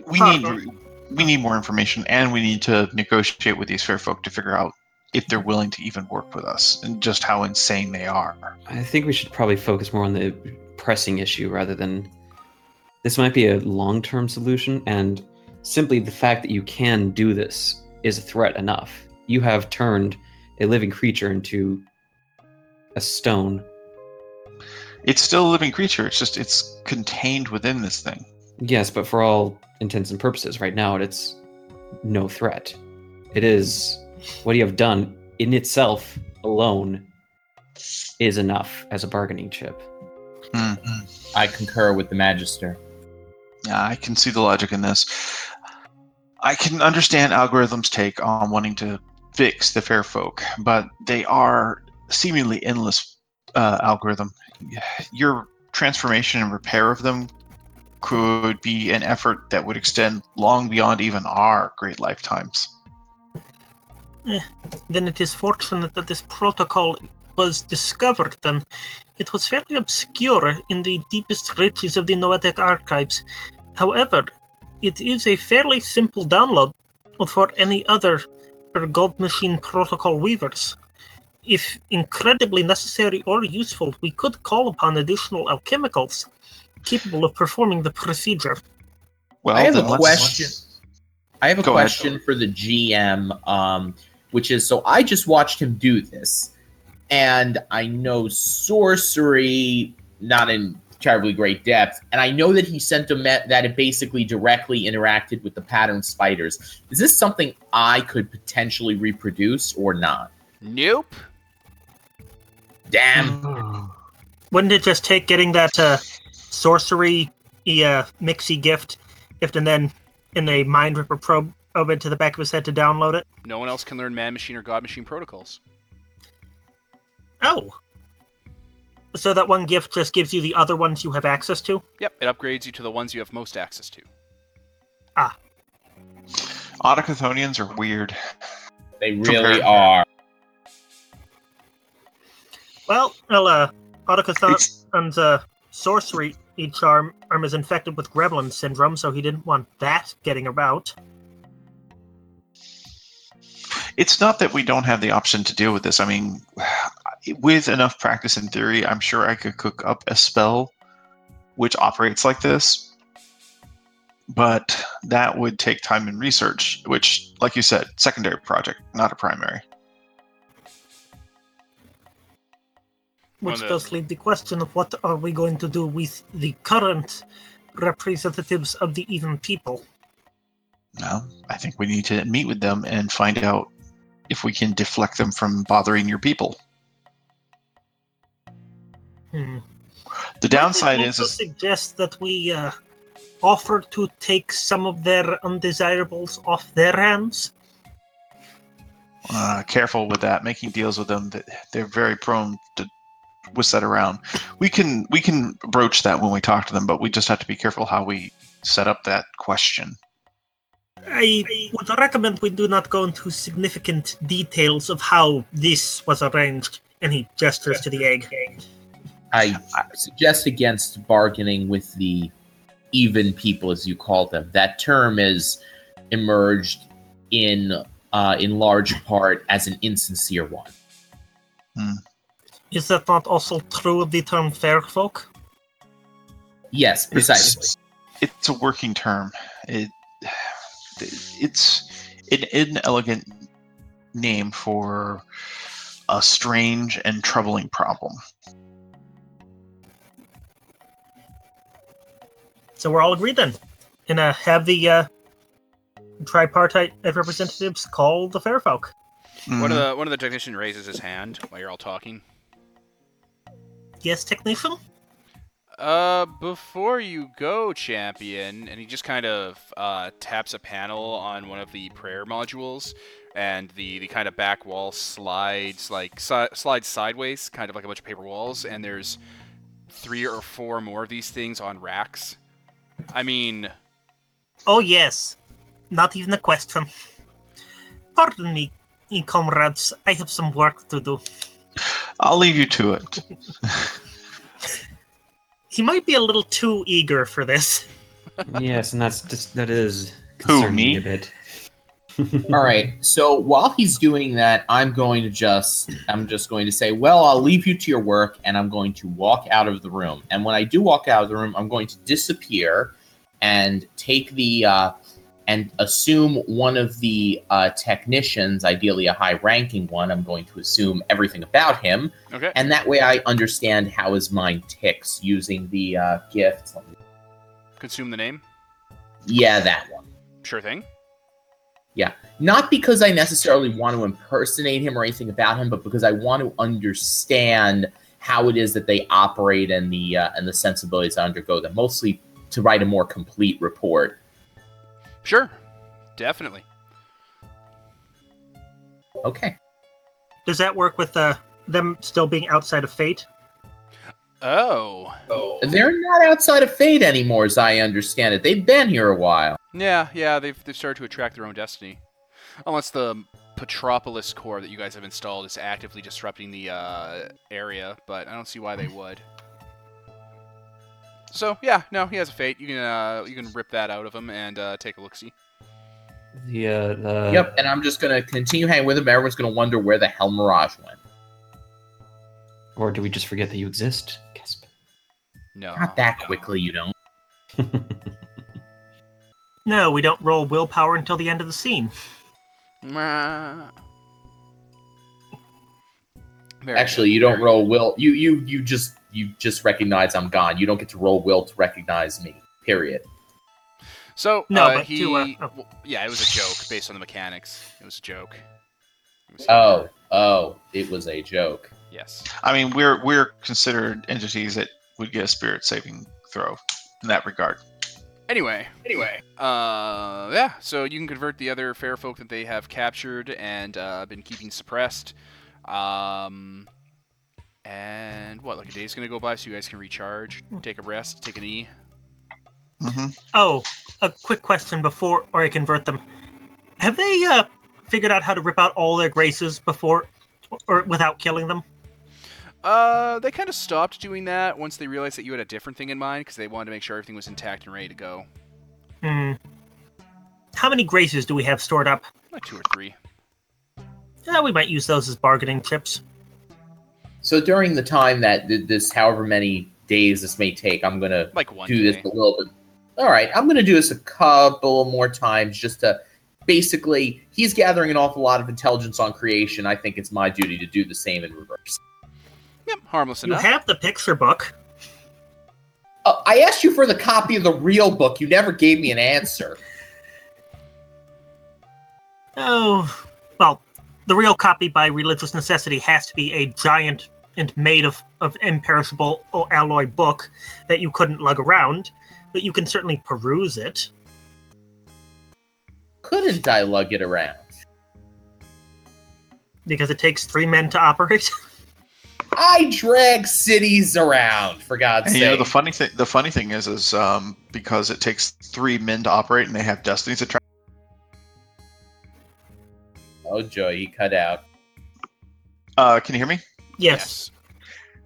We Huh. need we need more information, and we need to negotiate with these fair folk to figure out if they're willing to even work with us, and just how insane they are. I think we should probably focus more on the pressing issue rather than. This might be a long term solution, and simply the fact that you can do this is a threat enough. You have turned a living creature into a stone. It's still a living creature. It's just it's contained within this thing. Yes, but for all intents and purposes, right now it's no threat. It is what you have done in itself alone is enough as a bargaining chip. Mm-hmm. I concur with the Magister. Yeah, I can see the logic in this. I can understand algorithms' take on wanting to fix the fair folk, but they are seemingly endless uh, algorithm. Your transformation and repair of them could be an effort that would extend long beyond even our great lifetimes. then it is fortunate that this protocol was discovered then. It was fairly obscure in the deepest reaches of the Noetic archives. However, it is a fairly simple download for any other er, gold machine protocol weavers. If incredibly necessary or useful, we could call upon additional alchemicals capable of performing the procedure. Well, I have then a let's- question. I have a Go ahead. question for the GM, um, which is so I just watched him do this, and I know sorcery not in terribly great depth, and I know that he sent a met that it basically directly interacted with the pattern spiders. Is this something I could potentially reproduce or not? Nope. Damn. <sighs> Wouldn't it just take getting that uh, sorcery uh, mixie gift, if and then in a mind ripper probe of it to the back of his head to download it? No one else can learn man machine or god machine protocols. Oh. So that one gift just gives you the other ones you have access to? Yep, it upgrades you to the ones you have most access to. Ah. Autochthonians are weird. They really are. Well, well uh, Autochthon and uh, sorcery, each arm, arm is infected with gremlin syndrome, so he didn't want that getting about. it's not that we don't have the option to deal with this. I mean, with enough practice in theory, I'm sure I could cook up a spell which operates like this. But that would take time and research, which, like you said, secondary project, not a primary. Which does leave the question of what are we going to do with the current representatives of the even people? No, I think we need to meet with them and find out if we can deflect them from bothering your people. Hmm. The downside is, also is suggest that we uh, offer to take some of their undesirables off their hands. uh, careful with that. Making deals with them, that they're very prone to whisk that around. We can we can broach that when we talk to them, but we just have to be careful how we set up that question. I would recommend we do not go into significant details of how this was arranged. And he gestures to the egg. I suggest against bargaining with the even people, as you call them. That term is emerged in uh, in large part as an insincere one. Is that not also true of the term fair folk? Yes, precisely. It's, it's a working term. It it's an inelegant name for a strange and troubling problem. So we're all agreed then. And uh, have the uh, tripartite representatives call the fair folk. One of Mhm. the one of the technician raises his hand while you're all talking. Yes, technician? Uh, before you go, champion, and he just kind of uh, taps a panel on one of the prayer modules, and the, the kind of back wall slides like si- slides sideways, kind of like a bunch of paper walls, and there's three or four more of these things on racks. I mean, Oh, yes. not even a question. Pardon me, comrades. I have some work to do. I'll leave you to it. <laughs> He might be a little too eager for this. yes, and that's just that is Who, concerning me? a bit. All right. So while he's doing that, I'm going to just I'm just going to say, "Well, I'll leave you to your work and I'm going to walk out of the room." And when I do walk out of the room, I'm going to disappear and take the uh and assume one of the uh, technicians, ideally a high-ranking one. I'm going to assume everything about him, Okay. and that way I understand how his mind ticks using the uh, gift. Consume the name. Yeah, that one. Sure thing. Not because I necessarily want to impersonate him or anything about him, but because I want to understand how it is that they operate and the uh, and the sensibilities that undergo them. Mostly to write a more complete report. Sure. Definitely. Okay. Does that work with uh, them still being outside of fate? Oh. They're not outside of fate anymore, as I understand it. They've been here a while. Yeah, yeah, they've they've started to attract their own destiny. Unless the Petropolis core that you guys have installed is actively disrupting the uh, area, but I don't see why they would. So yeah, no, he has a fate. You can uh, you can rip that out of him and uh, take a look. See. The uh, the yep. And I'm just gonna continue hanging with him. Everyone's gonna wonder where the hell Mirage went. Or do we just forget that you exist? Gasp. No. Not that quickly, you don't. <laughs> No, we don't roll willpower until the end of the scene. <laughs> Very Actually, good, you don't very roll will. You you you just you just recognize I'm gone. You don't get to roll will to recognize me. Period. So No, uh, but he, to, uh, oh. w- yeah, it was a joke based on the mechanics. It was a joke. Was Oh, oh, it was a joke. yes. I mean, we're we're considered entities that would get a spirit saving throw in that regard. Anyway, anyway, uh, yeah. So you can convert the other fair folk that they have captured and uh, been keeping suppressed. Um, and what? Like a day's gonna go by, so you guys can recharge, take a rest, take an E. hmm Oh, a quick question before, or I convert them. Have they uh, figured out how to rip out all their graces before, or without killing them? Uh, they kind of stopped doing that once they realized that you had a different thing in mind because they wanted to make sure everything was intact and ready to go. Hmm. How many graces do we have stored up? Like two or three. Yeah, we might use those as bargaining chips. So during the time that this, however many days this may take, I'm gonna Like one. do this a little bit. All right, I'm gonna do this a couple more times just to basically. He's gathering an awful lot of intelligence on creation. I think it's my duty to do the same in reverse. Yep, harmless You enough. You have the picture book. Uh, I asked you for the copy of the real book. You never gave me an answer. <laughs> Oh, well, the real copy by religious necessity has to be a giant and made of, of imperishable alloy book that you couldn't lug around, but you can certainly peruse it. Couldn't I lug it around? Because it takes three men to operate. <laughs> I drag cities around, for God's And sake. you know the funny thing. The funny thing is, is um, because it takes three men to operate, and they have destinies to track. oh joy, he cut out. Uh, can you hear me? yes.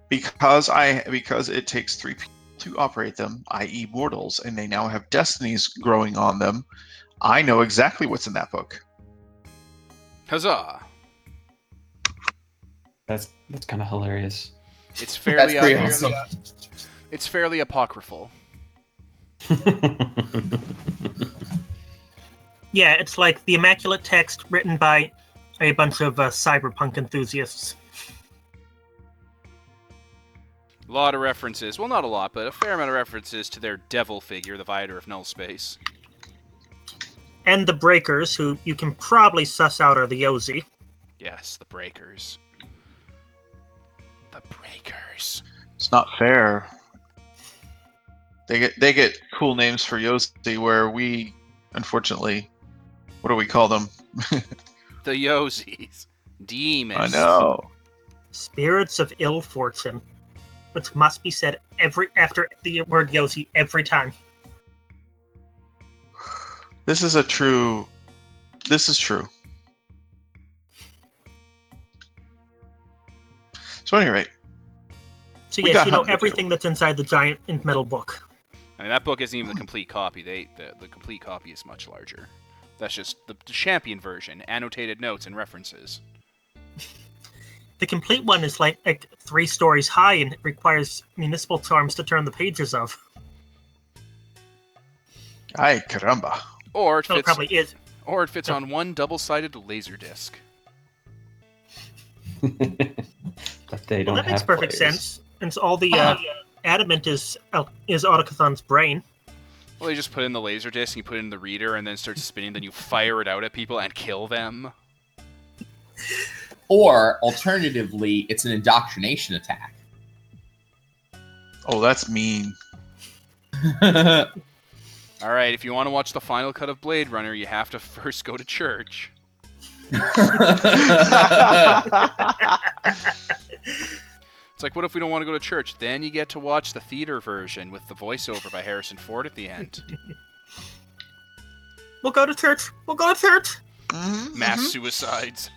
Because I because it takes three people to operate them, i.e., mortals, and they now have destinies growing on them. I know exactly what's in that book. Huzzah! That's that's kind of hilarious. It's That's fairly. pretty uh, awesome. It's fairly apocryphal. <laughs> Yeah, it's like the immaculate text written by a bunch of uh, cyberpunk enthusiasts. A lot of references. Well, not a lot, but a fair amount of references to their devil figure, the Viator of Null Space. And the Breakers, who you can probably suss out are the Yozi. Yes, the Breakers. The Breakers. It's not fair. They get they get cool names for Yozi, where we, unfortunately, what do we call them? <laughs> The Yozis. Demons. I know. Spirits of ill fortune, which must be said every after the word Yozi every time. This is a true. This is true. So anyway, So We yes, you know everything that's inside the giant metal book. I mean, that book isn't even the complete copy. They the, the complete copy is much larger. That's just the, the champion version, annotated notes and references. <laughs> The complete one is like, like three stories high and it requires municipal charms to turn the pages of. ay caramba. Or it So it probably is. or it fits on one double-sided laser disc. <laughs> but they Well, don't that makes have perfect players. sense. And so all the uh, adamant is uh, is Autochthon's brain. Well, you just put in the laser disc, you put it in the reader, and then it starts spinning. Then you fire it out at people and kill them. Or alternatively, it's an indoctrination attack. Oh, that's mean. <laughs> All right, if you want to watch the final cut of Blade Runner, you have to <laughs> first go to church. <laughs> It's like, what if we don't want to go to church? Then you get to watch the theater version with the voiceover by Harrison Ford at the end. <laughs> We'll go to church. We'll go to church. Mhm, Mass mhm. suicides.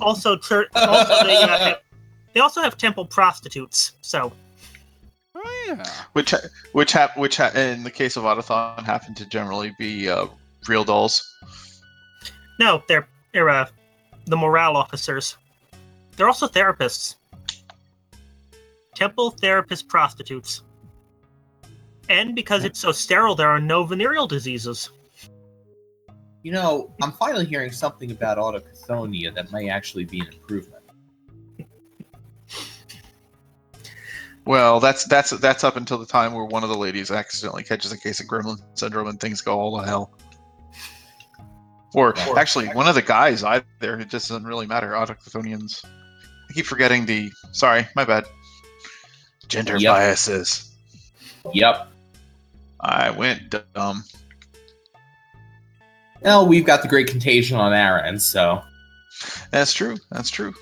Also, church. Also, they, uh, have, <laughs> they also have temple prostitutes. So Oh yeah. Which, which, hap- which ha- in the case of Autochthon, happen to generally be uh, real dolls. no, they're they're uh, the morale officers. They're also therapists. Temple therapist prostitutes. And because it's so sterile, there are no venereal diseases. you know, I'm finally hearing something about Autochthonia that may actually be an improvement. Well, that's that's that's up until the time where one of the ladies accidentally catches a case of gremlin syndrome and things go all to hell. Or Or- actually, one of the guys either. It just doesn't really matter. Autochthonians. I keep forgetting the. Sorry, my bad. Gender Yep. biases. Yep. I went dumb. Well, we've got the Great Contagion on our end, so That's true. That's true.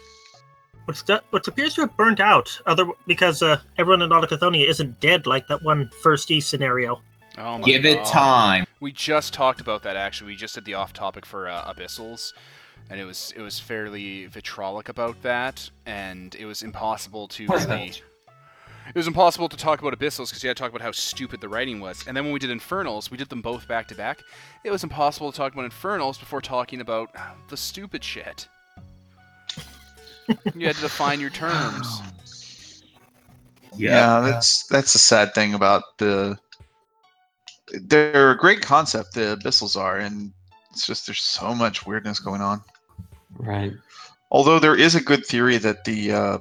which do, which appears to have burnt out other because uh, everyone in Autochthonia isn't dead like that one first E scenario. Oh my give it time. We just talked about that actually. We just did the off-topic for uh, Abyssals, and it was it was fairly vitrolic about that, and it was impossible to really. It was impossible to talk about Abyssals because you had to talk about how stupid the writing was. And then when we did Infernals, we did them both back to back. It was impossible to talk about Infernals before talking about uh, the stupid shit. you had to define your terms. <laughs> Yeah, that's that's a sad thing about the. They're a great concept. The abyssals are, and it's just there's so much weirdness going on. Right. Although there is a good theory that the uh,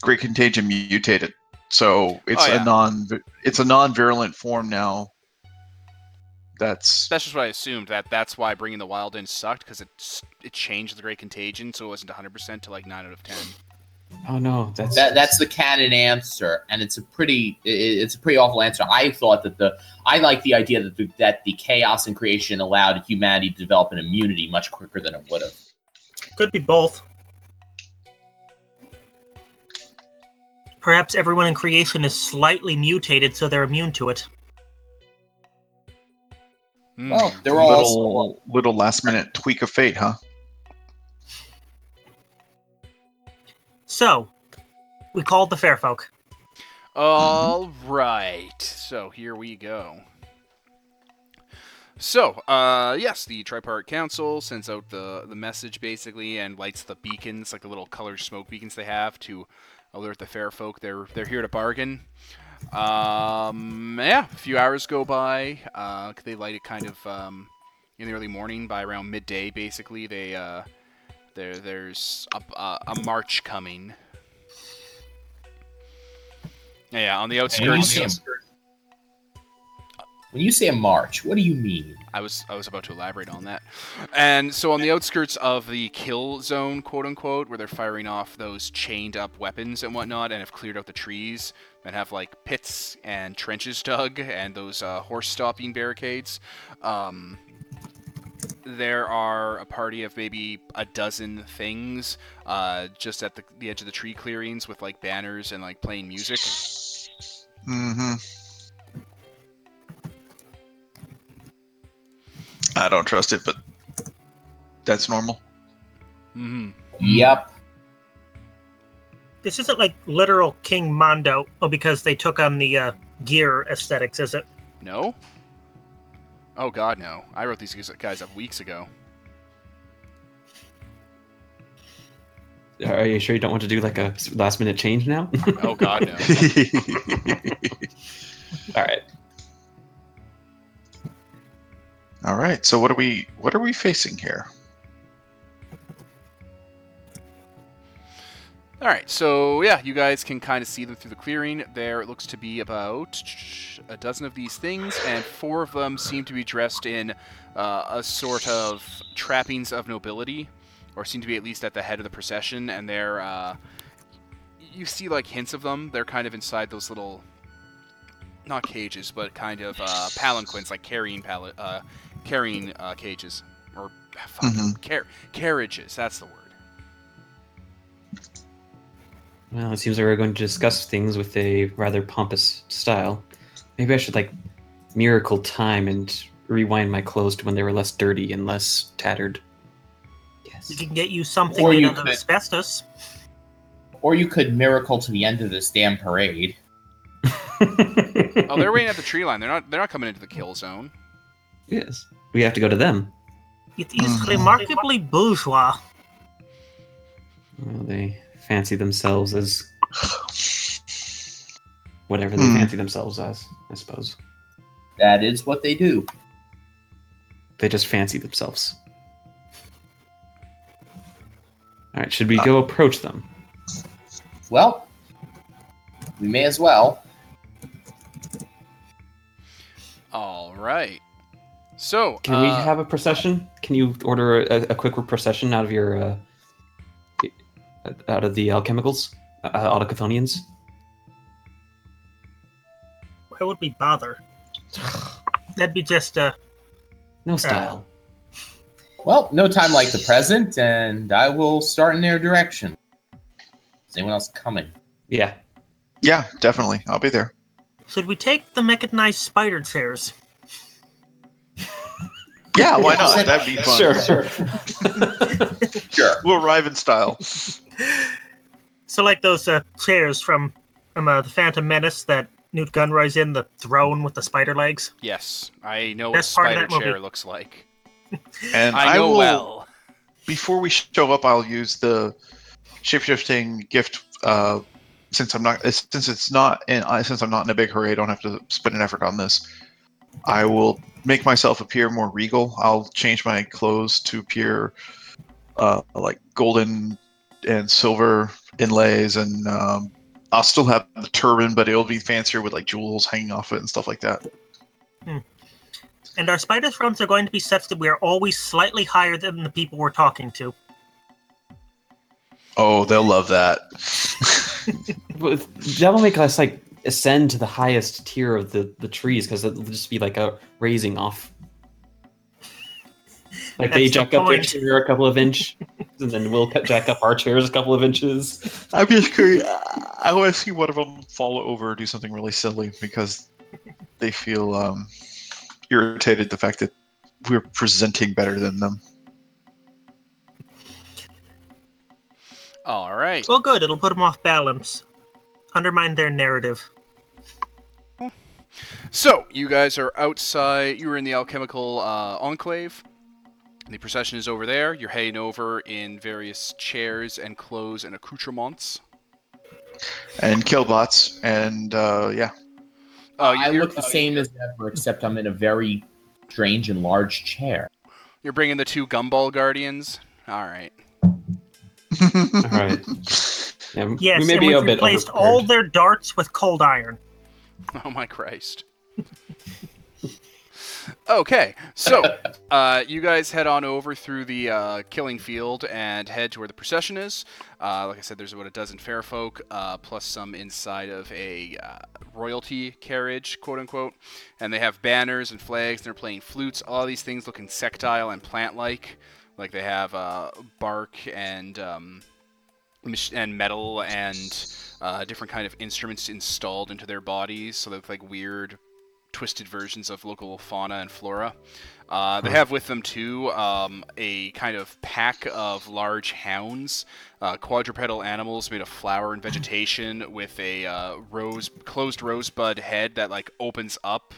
Great Contagion mutated, so it's Oh, yeah. a non it's a non virulent form now. That's That's just what I assumed. That that's why bringing the wild in sucked because it it changed the Great Contagion, so it wasn't 100% to like 9 out of 10. Oh no, that's That, that's the canon answer, and it's a pretty i- it's a pretty awful answer. I thought that the I like the idea that the, that the chaos and creation allowed humanity to develop an immunity much quicker than it would have. Could be both. Perhaps everyone in creation is slightly mutated so they're immune to it. Hmm. Well, there were also little little last minute tweak of fate, huh? So, we called the fair folk. All right. So here we go. So, uh, yes, the Tripart Council sends out the, the message basically and lights the beacons, like the little colored smoke beacons they have, to alert the fair folk they're they're here to bargain. Um, yeah, a few hours go by. Uh, they light it kind of um, in the early morning. By around midday, basically, they uh, there there's a, a, a march coming. Yeah, on the when you, outskirts. a, when you say a march, what do you mean? I was I was about to elaborate on that. And so on the outskirts of the kill zone, quote unquote, where they're firing off those chained up weapons and whatnot, and have cleared out the trees and have like pits and trenches dug and those uh, horse stopping barricades. Um, there are a party of maybe a dozen things uh, just at the, the edge of the tree clearings with like banners and like playing music. Mm-hmm. I don't trust it, but that's normal. hmm Yep. This isn't like literal King Mondo, oh, because they took on the uh, gear aesthetics, is it? No. Oh God, no! I wrote these guys up weeks ago. Are you sure you don't want to do like a last minute change now? <laughs> Oh God, no! <laughs> All right. All right. So what are we what are we facing here? All right, so yeah, you guys can kind of see them through the clearing. There it looks to be about a dozen of these things, and four of them seem to be dressed in uh, a sort of trappings of nobility, or seem to be at least at the head of the procession. And they're, uh, you see like hints of them. They're kind of inside those little, not cages, but kind of uh, palanquins, like carrying pal- uh, carrying uh, cages or fuck, Mhm. car- carriages. That's the word. Well, it seems like we're going to discuss things with a rather pompous style. Maybe I should like miracle time and rewind my clothes to when they were less dirty and less tattered. Yes. We can get you something Or made you out of could- asbestos. Or you could miracle to the end of this damn parade. <laughs> Oh, they're waiting at the tree line. They're not. They're not coming into the kill zone. yes. We have to go to them. It is Mhm. remarkably bourgeois. Well, they fancy themselves as whatever they Hmm. fancy themselves as, I suppose. That is what they do. They just fancy themselves. All right, should we go approach them? Well, we may as well. All right. So, Can we uh, have a procession? Can you order a, a quick procession out of your uh, out of the alchemicals, uh, autochthonians? Why would we bother? <sighs> That'd be just uh No style. Well, no time like the present, and I will start in their direction. Is anyone else coming? Yeah. Yeah, definitely. I'll be there. should we take the mechanized spider chairs? Yeah, why not? That'd be fun. Sure, sure. <laughs> Sure. We'll arrive in style. So like those uh, chairs from from uh, the Phantom Menace that Nute Gunray's in, the throne with the spider legs. yes, I know what a Best part of spider that movie. chair looks like. <laughs> And I know will, well. before we show up, I'll use the shapeshifting gift. Uh, since I'm not, since it's not, in, uh, since I'm not in a big hurry, I don't have to spend an effort on this. I will make myself appear more regal. I'll change my clothes to appear uh, like golden and silver inlays, and um, I'll still have the turban, but it'll be fancier with like jewels hanging off it and stuff like that. And our spider thrones are going to be such that we are always slightly higher than the people we're talking to. Oh, they'll love that. <laughs> But that will make us like ascend to the highest tier of the the trees because it'll just be like a raising off. Like they That's the jack up their chair a couple of inch, and then we'll cut- jack up our chairs a couple of inches. I'm just curious. I want to see one of them fall over or do something really silly because they feel um, irritated the fact that we're presenting better than them. All right. Well, good. It'll put them off balance, undermine their narrative. So, you guys are outside. You were in the alchemical uh, enclave. The procession is over there. You're heading over in various chairs and clothes and accoutrements. And killbots, and uh, yeah. Uh, I you're, look the same as ever, except I'm in a very strange and large chair. you're bringing the two gumball guardians. All right. All right. <laughs> Yeah, Yes, we may and be we've a bit replaced all their darts with cold iron. <laughs> Oh my Christ. <laughs> okay, so <laughs> uh, you guys head on over through the uh, killing field and head to where the procession is. Uh, like I said, there's about a dozen fair folk, uh, plus some inside of a uh, royalty carriage, quote unquote. And they have banners and flags, and they're playing flutes. All these things look insectile and plant like. Like they have uh, bark and. Um, mach- and metal and uh, different kind of instruments installed into their bodies, so they look like weird, twisted versions of local fauna and flora. Uh, they have with them too um, a kind of pack of large hounds, uh, quadrupedal animals made of flower and vegetation, <laughs> with a uh, rose closed rosebud head that like opens up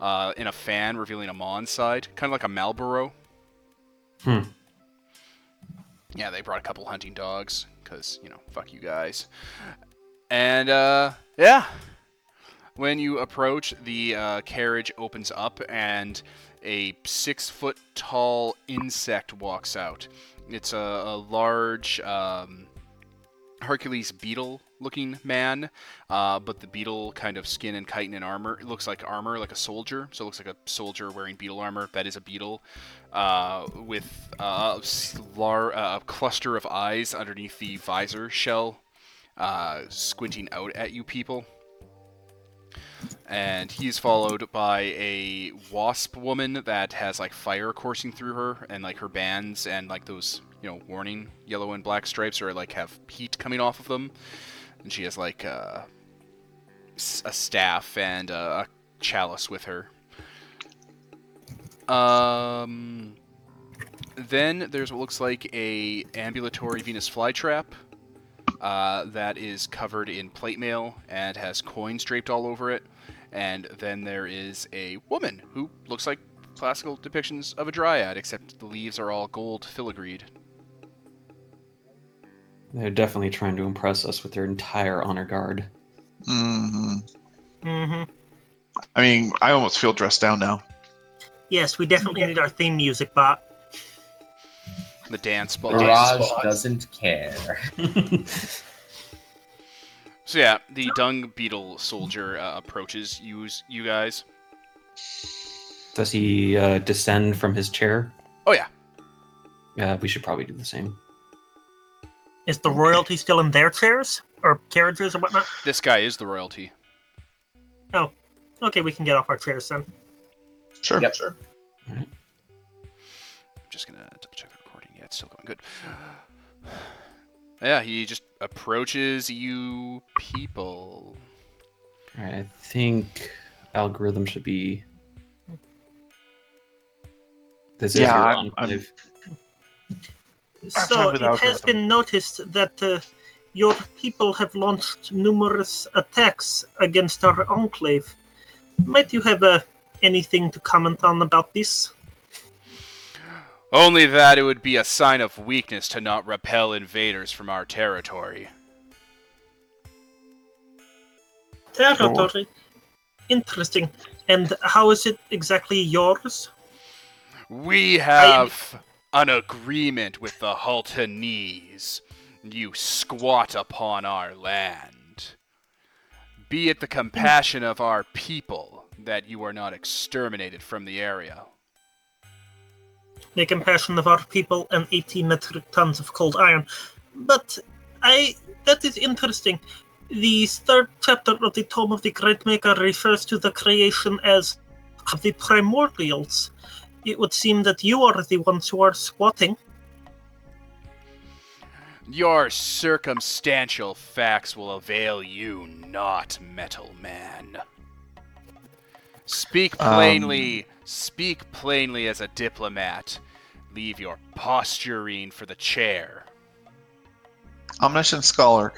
uh, in a fan, revealing a maw inside, kind of like a Marlboro. Hmm. Yeah, they brought a couple hunting dogs because you know, fuck you guys. And uh, yeah, when you approach, the uh, carriage opens up and a six foot tall insect walks out. It's a, a large um, Hercules beetle looking man, uh, but the beetle kind of skin and chitin and armor. It looks like armor, like a soldier. So it looks like a soldier wearing beetle armor. That is a beetle uh, with uh, lar- uh, a cluster of eyes underneath the visor shell, uh, squinting out at you people and he's followed by a wasp woman that has like fire coursing through her and like her bands and like those you know warning yellow and black stripes or like have heat coming off of them and she has like uh, a staff and uh, a chalice with her um then there's what looks like a ambulatory venus flytrap uh, that is covered in plate mail and has coins draped all over it. And then there is a woman who looks like classical depictions of a dryad, except the leaves are all gold filigreed. They're definitely trying to impress us with their entire honor guard. hmm hmm I mean, I almost feel dressed down now. Yes, we definitely need our theme music bot. The dance ball. Mirage doesn't care. <laughs> So yeah, the dung beetle soldier uh, approaches you, you guys. Does he uh, descend from his chair? Oh yeah, Yeah, we should probably do the same. Is the royalty still in their chairs or carriages or whatnot? this guy is the royalty. Oh, okay, we can get off our chairs then. Sure. Yep, sure. I'm just gonna double check the recording. Yeah, it's still going good. Yeah, he just approaches you people. All right, I think algorithm should be. This is Yeah, your I'm- I'm- enclave. So it has algorithm. been noticed that uh, your people have launched numerous attacks against our enclave. Might you have uh, anything to comment on about this? Only that it would be a sign of weakness to not repel invaders from our territory. Territory. Interesting. And how is it exactly yours? We have an agreement with the Haltanese. You squat upon our land. Be it the compassion of our people that you are not exterminated from the area. The compassion of our people and 18 metric tons of cold iron. But I that is interesting. The third chapter of the Tome of the Great Maker refers to the creation as the primordials. It would seem that you are the ones who are squatting. Your circumstantial facts will avail you not, Metal Man. Speak Um, plainly, speak plainly as a diplomat. Leave your posturing for the chair. Omniscient Scholar,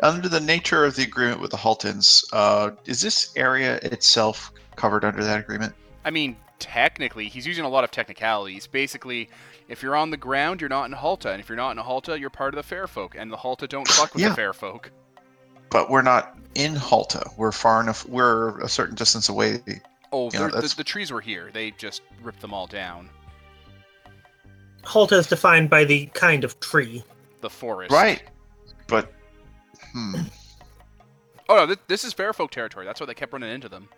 under the nature of the agreement with the Haltans, uh, is this area itself covered under that agreement? I mean, technically, he's using a lot of technicalities. Basically, if you're on the ground, you're not in Halta, and if you're not in Halta, you're part of the Fair Folk, and the Halta don't fuck with Yeah. the Fair Folk. But we're not in Halta. We're far enough. We're a certain distance away. Oh, Yeah, they're- the, the trees were here. They just ripped them all down. Halta is defined by the kind of tree. The forest. Right. But hmm. Oh no, th- this is Fair Folk territory. That's why they kept running into them.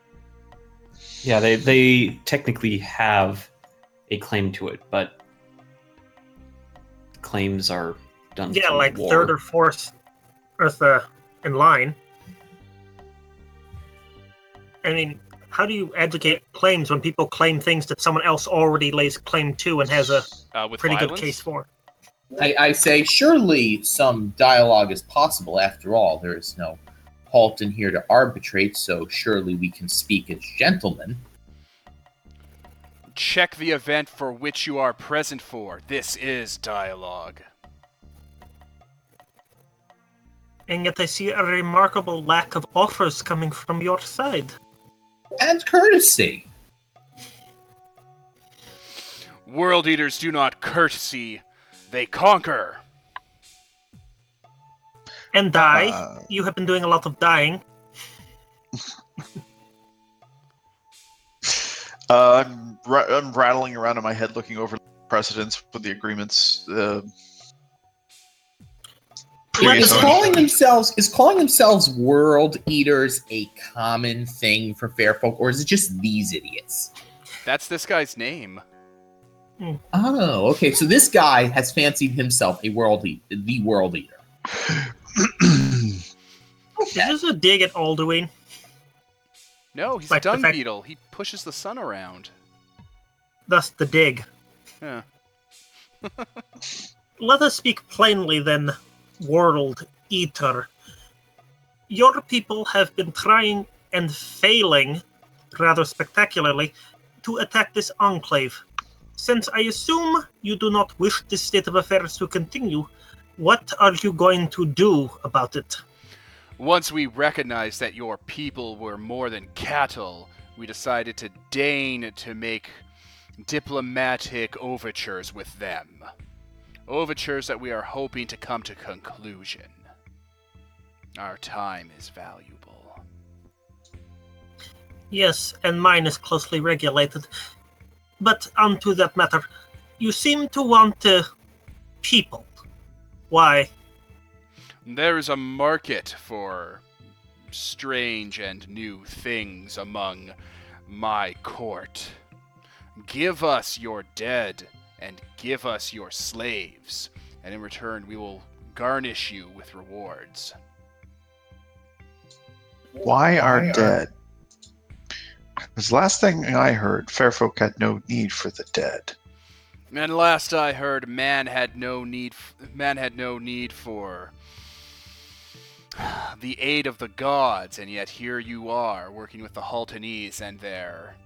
Yeah, they they technically have a claim to it, but claims are done. Yeah, like war. third or fourth Earth uh, in line. I mean, how do you advocate claims when people claim things that someone else already lays claim to and has a Uh, pretty violence. good case for? I, I say, surely some dialogue is possible. After all, there is no Haltan here to arbitrate, so surely we can speak as gentlemen. Check the event for which you are present for. This is dialogue. And yet I see a remarkable lack of offers coming from your side. And courtesy. World eaters do not courtesy, they conquer. And die. Uh, you have been doing a lot of dying. <laughs> Uh, I'm, ra- I'm rattling around in my head, looking over precedents with the agreements. Uh, Is calling themselves is calling themselves world eaters a common thing for fair folk, or is it just these idiots? That's this guy's name. Oh, okay. So this guy has fancied himself a world eat the world eater. <laughs> <clears throat> Is this a dig at Alduin? No, he's Like a the dung fact- beetle. He pushes the sun around. Thus the dig. Yeah. <laughs> Let us speak plainly then, World Eater. Your people have been trying and failing, rather spectacularly, to attack this enclave. Since I assume you do not wish this state of affairs to continue, what are you going to do about it? Once we recognized that your people were more than cattle, we decided to deign to make diplomatic overtures with them. Overtures that we are hoping to come to conclusion. Our time is valuable. Yes, and mine is closely regulated. But onto that matter, you seem to want uh, people. Why? There is a market for strange and new things among my court. Give us your dead and give us your slaves, and in return we will garnish you with rewards. Why are dead? Because last thing I heard, Fairfolk had no need for the dead. And last I heard, man had no need. F- man had no need for <sighs> the aid of the gods, and yet here you are, working with the Haltonese and their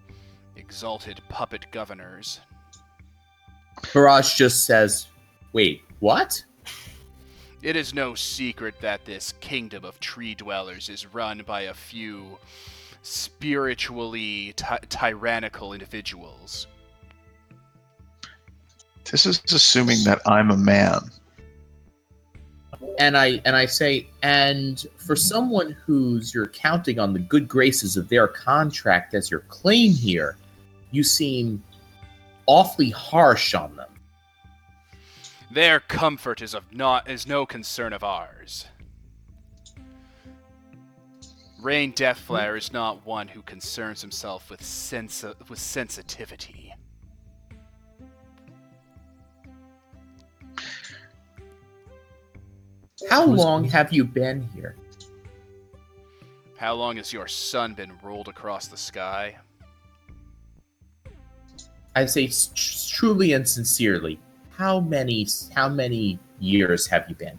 exalted puppet governors. Barrage just says, "Wait, what?" It is no secret that this kingdom of tree dwellers is run by a few spiritually ty- tyrannical individuals. This is assuming that I'm a man. and I and I say, and for someone who's you're counting on the good graces of their contract as your claim here, you seem awfully harsh on them. Their comfort is of not is no concern of ours. Rain Deathflare is not one who concerns himself with sense with sensitivity. How Who's- long have you been here? How long has your sun been rolled across the sky? I say tr- truly and sincerely. How many how many years have you been?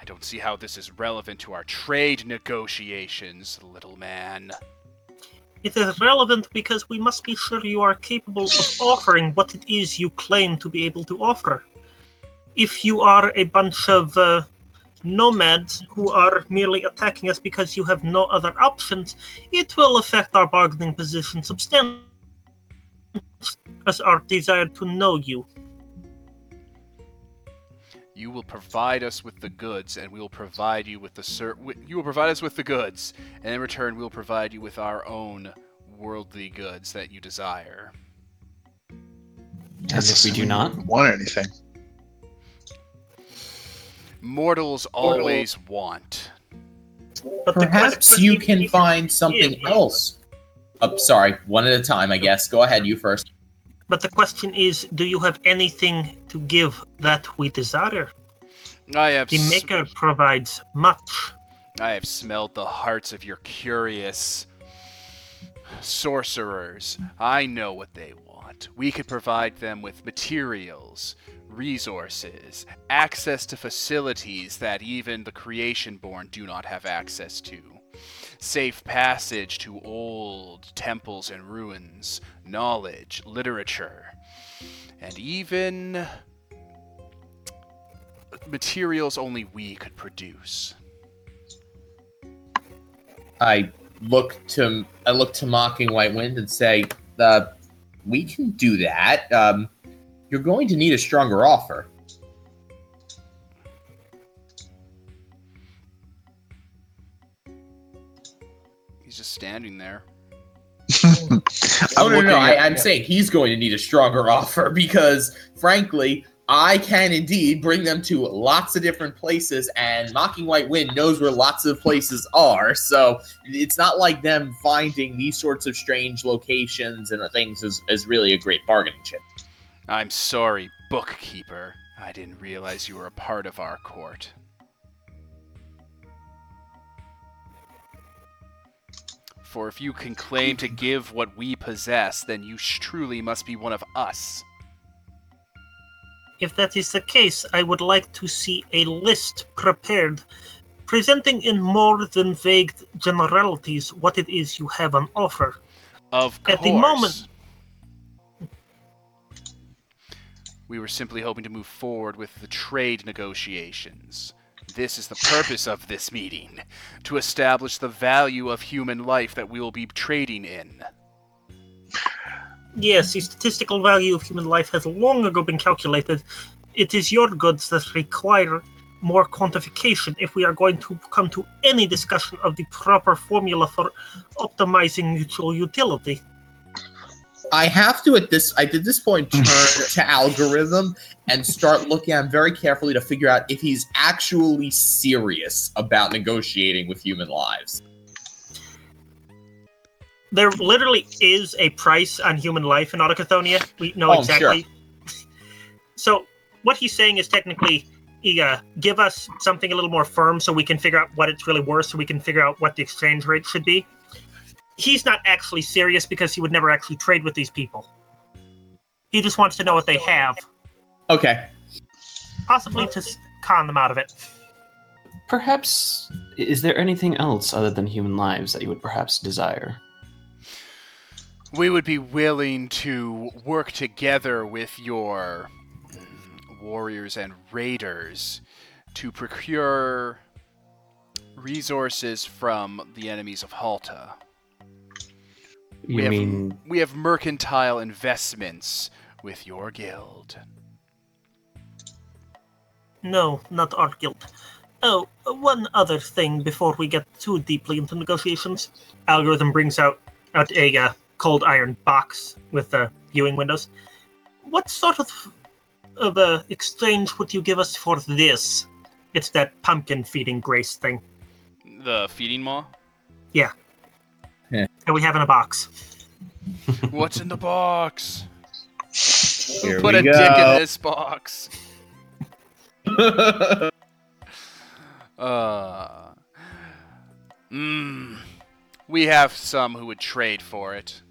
I don't see how this is relevant to our trade negotiations, little man. It is relevant because we must be sure you are capable of offering what it is you claim to be able to offer. If you are a bunch of uh, nomads who are merely attacking us because you have no other options, it will affect our bargaining position substantially as our desire to know you. You will provide us with the goods, and we will provide you with the ser- You will provide us with the goods, and in return, we will provide you with our own worldly goods that you desire. And if we do not, want anything. Mortals always want. But Perhaps you can find something Yeah. else. Oh, sorry, one at a time, I guess. Go ahead, you first. But the question is, do you have anything to give that we desire? I have. The s- Maker provides much. I have smelled the hearts of your curious sorcerers. I know what they want. We could provide them with materials. Resources, access to facilities that even the creation born do not have access to, safe passage to old temples and ruins, knowledge, literature, and even materials only we could produce. I look to I look to Mocking White Wind and say, uh, "We can do that. Um, you're going to need a stronger offer." He's just standing there. <laughs> Oh no, no, no! I, I'm saying he's going to need a stronger <laughs> offer because, frankly, I can indeed bring them to lots of different places, and Mocking White Wind knows where lots of places are. So it's not like them finding these sorts of strange locations and things is, is really a great bargaining chip. I'm sorry, bookkeeper. I didn't realize you were a part of our court. For if you can claim to give what we possess, then you sh- truly must be one of us. If that is the case, I would like to see a list prepared, presenting in more than vague generalities what it is you have on offer. Of course. At the moment- We were simply hoping to move forward with the trade negotiations. This is the purpose of this meeting to establish the value of human life that we will be trading in. Yes, the statistical value of human life has long ago been calculated. It is your goods that require more quantification if we are going to come to any discussion of the proper formula for optimizing mutual utility. I have to at this at this point <laughs> turn to algorithm and start looking at him very carefully to figure out if he's actually serious about negotiating with human lives. There literally is a price on human life in Autochthonia. We know Oh, exactly. <laughs> So what he's saying is technically, yeah, give us something a little more firm so we can figure out what it's really worth, so we can figure out what the exchange rate should be. He's not actually serious because he would never actually trade with these people. He just wants to know what they have, Okay. possibly to con them out of it. Perhaps, is there anything else other than human lives that you would perhaps desire? We would be willing to work together with your mm, warriors and raiders to procure resources from the enemies of Halta. You We have- mean We have mercantile investments with your guild. No, not our guild. Oh, one other thing before we get too deeply into negotiations. Algorithm brings out, out a uh, cold iron box with uh, viewing windows. What sort of of uh, exchange would you give us for this? It's that pumpkin feeding grace thing, The feeding maw? And we have in a box. What's in the box? Here Who put we a dick in this box? <laughs> Uh. Mmm. We have some who would trade for it.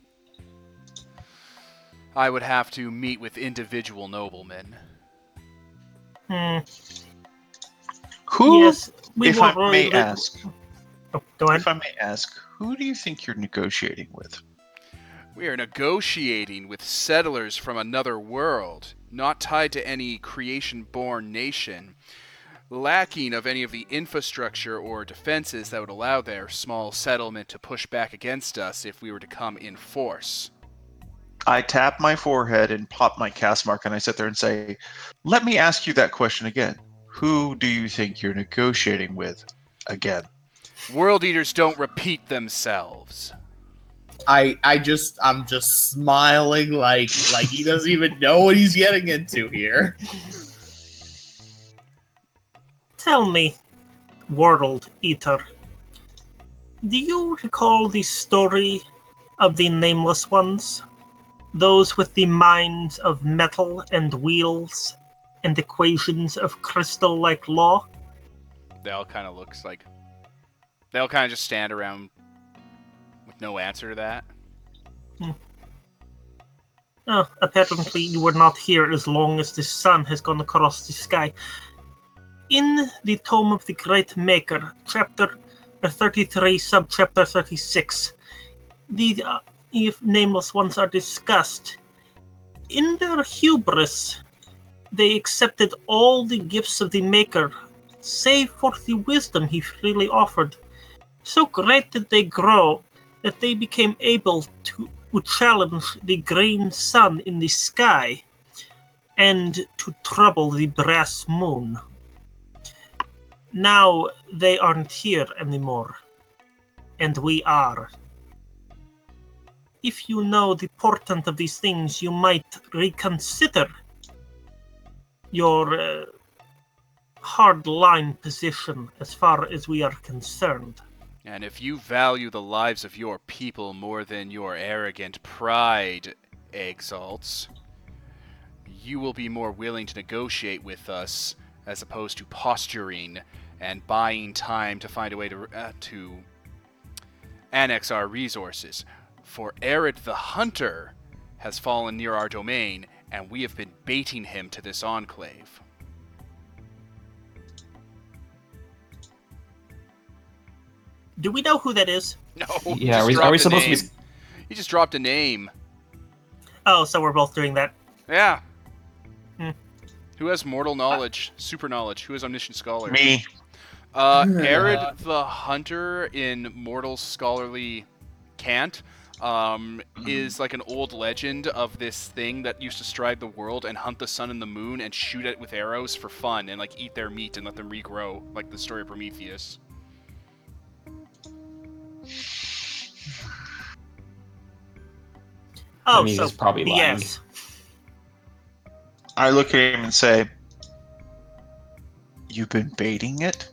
I would have to meet with individual noblemen. Hmm. Who, yes, we if I won't may ask, Oh, go ahead. if I may ask, who do you think you're negotiating with? We are negotiating with settlers from another world, not tied to any creation born nation, lacking of any of the infrastructure or defenses that would allow their small settlement to push back against us if we were to come in force. I tap my forehead and pop my caste mark, and I sit there and say, "Let me ask you that question again. Who do you think you're negotiating with again?" World eaters don't repeat themselves. I I just I'm just smiling like like he doesn't even know what he's getting into here. Tell me, World Eater, do you recall the story of the Nameless Ones? Those with the minds of metal and wheels and equations of crystal like law? They all kind of looks like they all kind of just stand around with no answer to that. Oh, apparently you were not here as long as the sun has gone across the sky. In the Tome of the Great Maker, chapter 33, subchapter 36, the uh, nameless ones are discussed. In their hubris, they accepted all the gifts of the Maker, save for the wisdom he freely offered. So great did they grow that they became able to, challenge the green sun in the sky and to trouble the brass moon. Now they aren't here anymore, and we are. If you know the portent of these things, you might reconsider your uh, hard line position as far as we are concerned. And if you value the lives of your people more than your arrogant pride exalts, you will be more willing to negotiate with us as opposed to posturing and buying time to find a way to uh, to annex our resources. For Arid the Hunter has fallen near our domain, and we have been baiting him to this enclave. Do we know who that is? No, <laughs> Yeah, are we- are we a supposed to be name. He just dropped a name. Oh, so we're both doing that. Yeah. Hmm. Who has mortal knowledge, super knowledge? Who is omniscient scholar? Me. Uh, <laughs> Arid the Hunter in Mortal Scholarly Cant um, is like an old legend of this thing that used to stride the world and hunt the sun and the moon and shoot it with arrows for fun and like eat their meat and let them regrow, like the story of Prometheus. Oh, mean, so he's probably lying. yes. I look at him and say, You've been baiting it?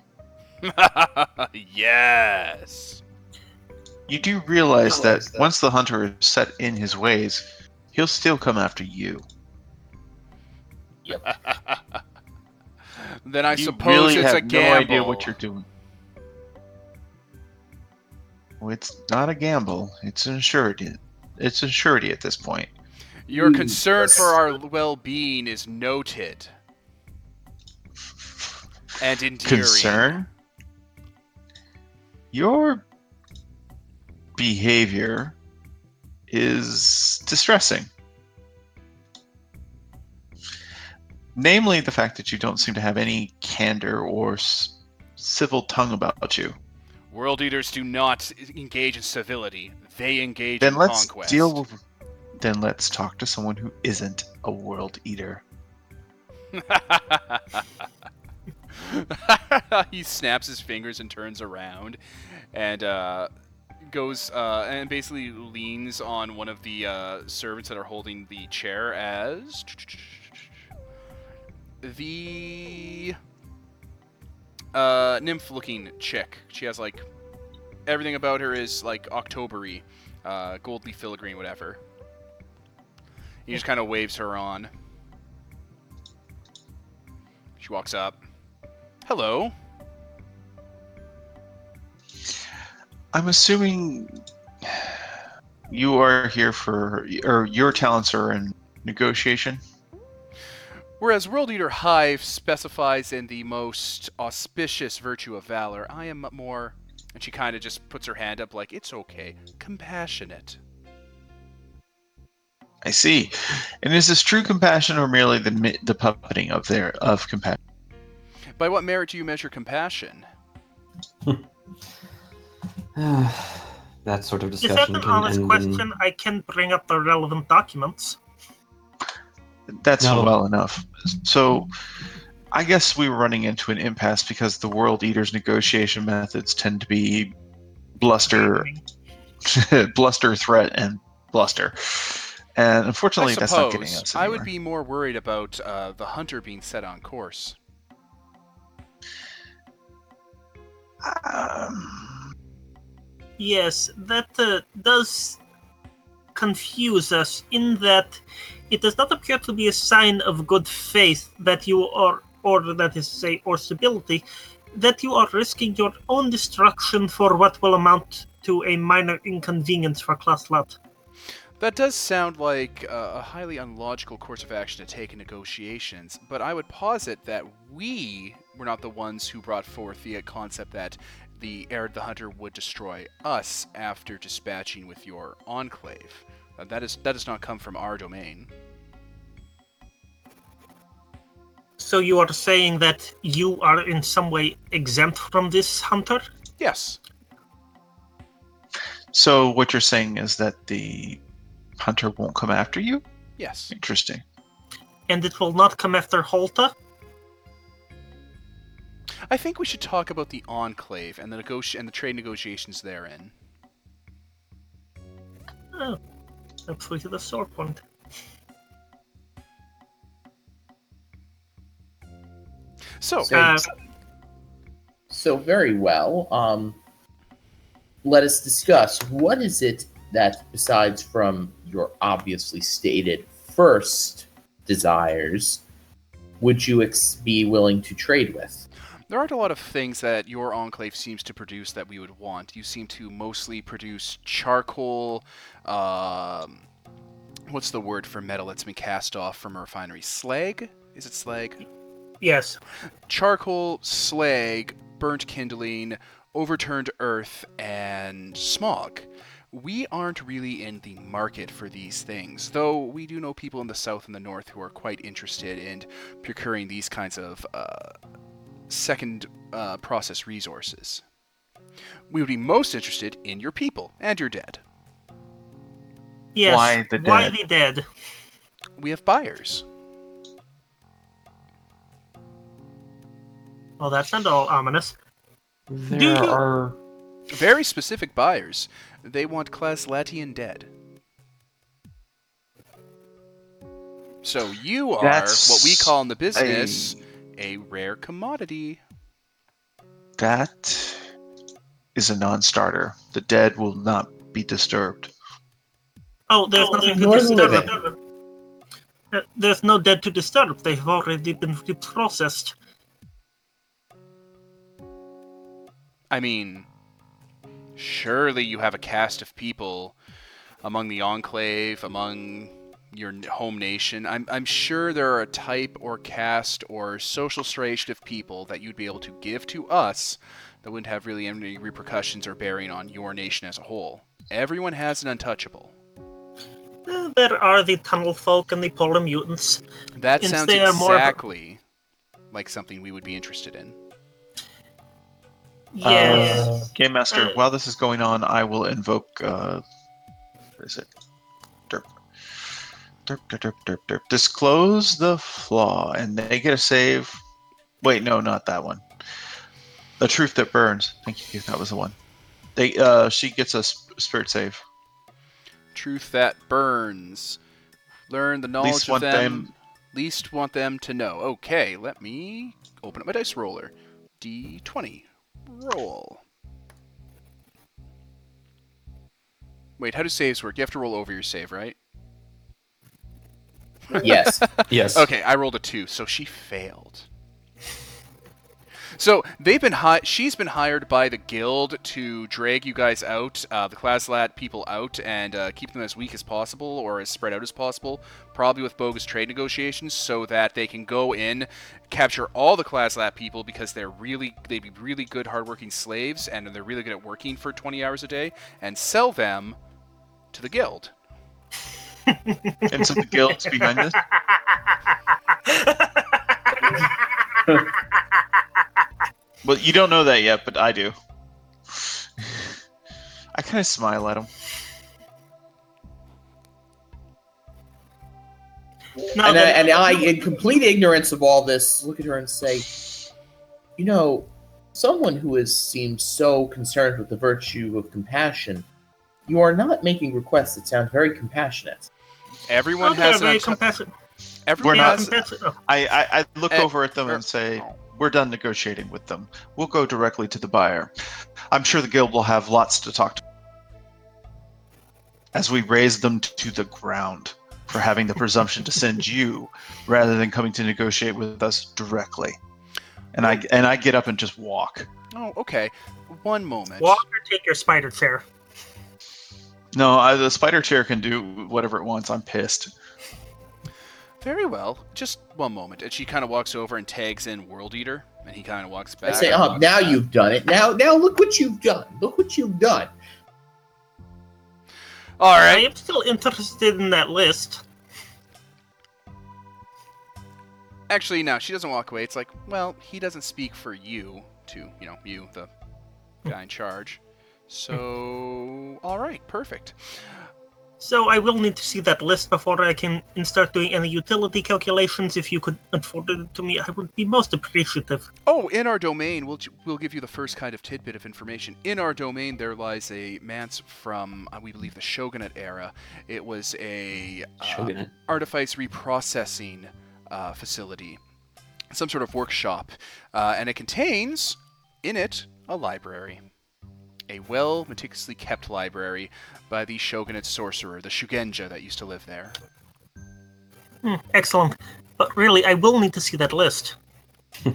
<laughs> yes. You do realize that once the hunter is set in his ways, he'll still come after you. <laughs> then I you suppose really it's have a gamble. no idea what you're doing. Well, it's not a gamble. It's an surety. It's a surety at this point. Your hmm. concern for our well-being is noted and endearing. Concern? Your behavior is distressing. Namely, the fact that you don't seem to have any candor or s- civil tongue about you. World eaters do not engage in civility; they engage Then in let's conquest. deal with. Then let's talk to someone who isn't a world eater. <laughs> he snaps his fingers and turns around, and uh, goes uh, and basically leans on one of the uh, servants that are holding the chair as the uh, nymph-looking chick. She has like everything about her is like Octobery, uh, gold leaf filigree, whatever. He just kind of waves her on. She walks up. Hello. I'm assuming you are here for, or your talents are in negotiation. Whereas World Eater Hive specifies in the most auspicious virtue of valor, I am more, and she kind of just puts her hand up like, it's okay, compassionate. I see. And is this true compassion or merely the mi- the puppeting of their of compassion? By what merit do you measure compassion? <sighs> that sort of Is that discussion an can honest end question? in I can bring up the relevant documents. That's No. well enough. So, I guess we were running into an impasse because the World Eaters' negotiation methods tend to be bluster, <laughs> bluster, threat, and bluster. And unfortunately, I that's not getting suppose us I would be more worried about uh, the hunter being set on course. Um, Yes, that uh, does confuse us in that it does not appear to be a sign of good faith that you are, or that is to say, or stability, that you are risking your own destruction for what will amount to a minor inconvenience for Klaslat. That does sound like uh, a highly unlogical course of action to take in negotiations, but I would posit that we were not the ones who brought forth the concept that the Arid the Hunter would destroy us after dispatching with your enclave. Uh, that is that does not come from our domain. So you are saying that you are in some way exempt from this hunter? Yes. So what you're saying is that the hunter won't come after you? Yes. Interesting. And it will not come after Halta? I think we should talk about the enclave and the negoti- and the trade negotiations therein. Oh, that's to the sore point. So, So- Uh, So very well. Um, let us discuss what is it that, besides from your obviously stated first desires, would you ex- be willing to trade with? There aren't a lot of things that your enclave seems to produce that we would want. You seem to mostly produce charcoal. Um, what's the word for metal that's been cast off from a refinery? Slag? Is it slag? yes. Charcoal, slag, burnt kindling, overturned earth, and smog. We aren't really in the market for these things, though we do know people in the south and the north who are quite interested in procuring these kinds of uh, second uh, process resources. We would be most interested in your people and your dead. Yes. Why the Why dead? the dead? We have buyers. Well, that's not all ominous. There you- are Very specific buyers. They want Klaslatian dead. So you are That's what we call in the business a rare commodity. That is a non-starter. The dead will not be disturbed. Oh, there's Oh, nothing to disturb. living. Uh, There's no dead to disturb. They've already been reprocessed. I mean, surely you have a caste of people among the Enclave, among your home nation. I'm, I'm sure there are a type or caste or social stration of people that you'd be able to give to us that wouldn't have really any repercussions or bearing on your nation as a whole. Everyone has an untouchable. Uh, there are the tunnel folk and the polar mutants. That Since sounds they are more a- exactly like something we would be interested in. Yes. Uh, Game Master, while this is going on, I will invoke. Uh, what is it? Derp. Derp, derp. Disclose the flaw, and they get a save. Wait, no, not that one. The truth that burns. Thank you. That was the one. They. Uh, she gets a sp- spirit save. Truth that burns. Learn the knowledge Least of want them, them- Least want them to know. Okay, let me open up my dice roller. D20. Roll. Wait, how do saves work? You have to roll over your save, right? Yes. <laughs> yes. Okay, I rolled a two, so she failed. So they've been hi- she's been hired by the guild to drag you guys out, uh, the Klaslat people out, and uh, keep them as weak as possible or as spread out as possible, probably with bogus trade negotiations, so that they can go in, capture all the Klaslat people because they're really they'd be really good, hardworking slaves, and they're really good at working for 20 hours a day, and sell them to the guild. And so the guild's behind this. Well, you don't know that yet, but I do. I kind of smile at him. No, and, uh, I, then- and I, in complete ignorance of all this, look at her and say, "You know, someone who has seemed so concerned with the virtue of compassion, you are not making requests that sound very compassionate." Everyone has an very everyone We're not- has compassionate. Oh, I, I, I look Eh, over at them er, and say, "We're done negotiating with them. We'll go directly to the buyer. I'm sure the guild will have lots to talk to." As we raze them to the ground for having the presumption to send <laughs> you rather than coming to negotiate with us directly, and I and I get up and just walk. Oh, okay. One moment. Walk or take your spider chair. No, I, the spider chair can do whatever it wants. I'm pissed. Very well. Just one moment. And she kind of walks over and tags in World Eater, and he kind of walks back. I say, oh, now back. you've done it. Now, now look what you've done. Look what you've done. All right. I am still interested in that list. Actually, no, she doesn't walk away. It's like, well, he doesn't speak for you to, you know, you, the guy in charge. So, all right, perfect. So I will need to see that list before I can start doing any utility calculations. If you could afford it to me, I would be most appreciative. Oh, in our domain, we'll we'll give you the first kind of tidbit of information. In our domain, there lies a manse from uh, we believe the Shogunate era. It was a uh, Shogunate. artifice reprocessing uh, facility, some sort of workshop, uh, and it contains in it a library, a well meticulously kept library by the Shogunate sorcerer, the Shugenja that used to live there. Hmm, excellent. But really, I will need to see that list. <laughs>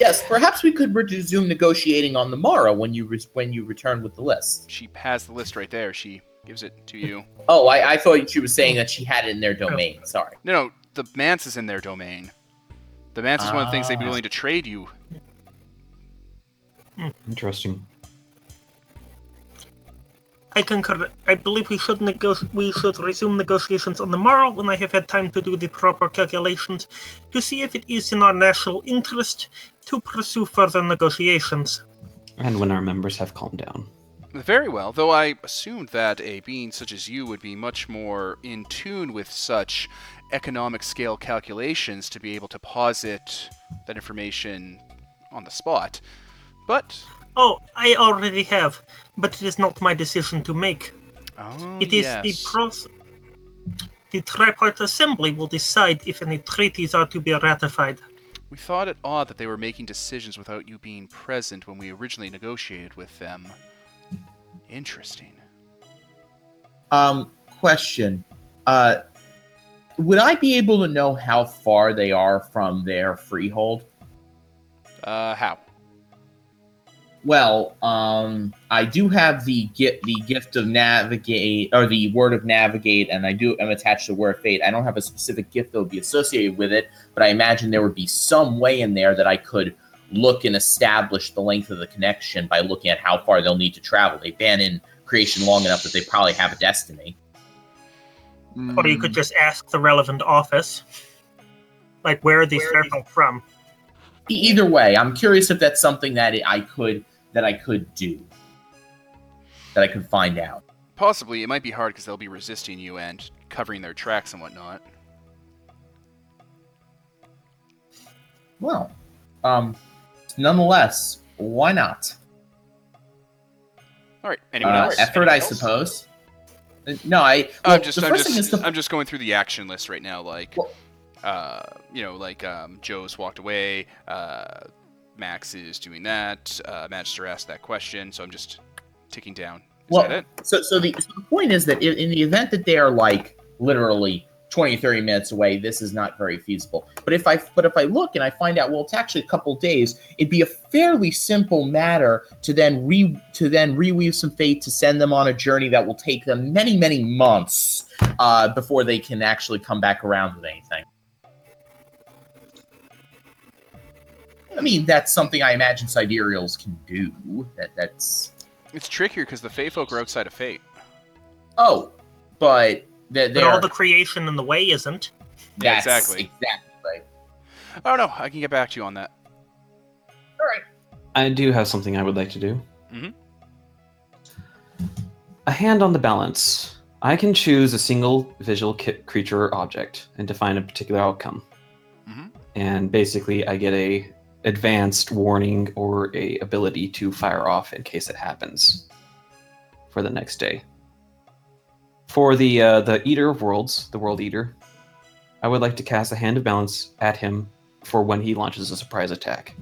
Yes, perhaps we could resume negotiating on the morrow when you re- when you return with the list. She has the list right there. She gives it to you. <laughs> Oh, I, I thought she was saying that she had it in their domain. Sorry. No, no, the manse is in their domain. The manse is one of the things they'd be Ah. willing to trade you. Interesting. I concur. I believe we should nego- we should resume negotiations on the morrow when I have had time to do the proper calculations to see if it is in our national interest to pursue further negotiations. And when our members have calmed down. Very well, though I assumed that a being such as you would be much more in tune with such economic scale calculations to be able to posit that information on the spot. But Oh, I already have, but it is not my decision to make. oh, It is yes. the pros. The tripartite assembly will decide if any treaties are to be ratified. We thought it odd that they were making decisions without you being present when we originally negotiated with them. Interesting. Um, question. Uh, would I be able to know how far they are from their freehold? Uh, how? Well, um, I do have the gift, the gift of navigate, or the word of navigate, and I do am attached to word of fate. I don't have a specific gift that would be associated with it, but I imagine there would be some way in there that I could look and establish the length of the connection by looking at how far they'll need to travel. They've been in creation long enough that they probably have a destiny. Or you could just ask the relevant office, like where are these fairfolk from? Either way, I'm curious if that's something that I could that I could do, that I could find out. Possibly, it might be hard because they'll be resisting you and covering their tracks and whatnot. Well, um, nonetheless, why not? All right. Anyone Uh, else? effort, I suppose. Uh, No, I. well, I'm just, the I'm first thing is just, to I'm just going through the action list right now. Like, Well- uh, you know, like um, Joe's walked away. Uh, Max is doing that. Uh, Magister asked that question, so I'm just ticking down. Is Well, that it? So, so the, so the point is that in, in the event that they are like literally 20, 30 minutes away, this is not very feasible. But if I but if I look and I find out, well, it's actually a couple days, it'd be a fairly simple matter to then re to then reweave some fate to send them on a journey that will take them many, many months uh, before they can actually come back around with anything. I mean, that's something I imagine sidereals can do. That that's It's trickier because the Fey folk are outside of Fate. oh, but they're, But they're all the creation in the way isn't. Yeah, That's exactly. Exactly. Right. I don't know. I can get back to you on that. All right. I do have something I would like to do. Mhm. A hand on the balance. I can choose a single visual ki- creature or object and define a particular outcome. Mhm. And basically, I get a advanced warning or a ability to fire off in case it happens for the next day. For the uh, the Eater of Worlds, the World Eater, I would like to cast a hand of balance at him for when he launches a surprise attack.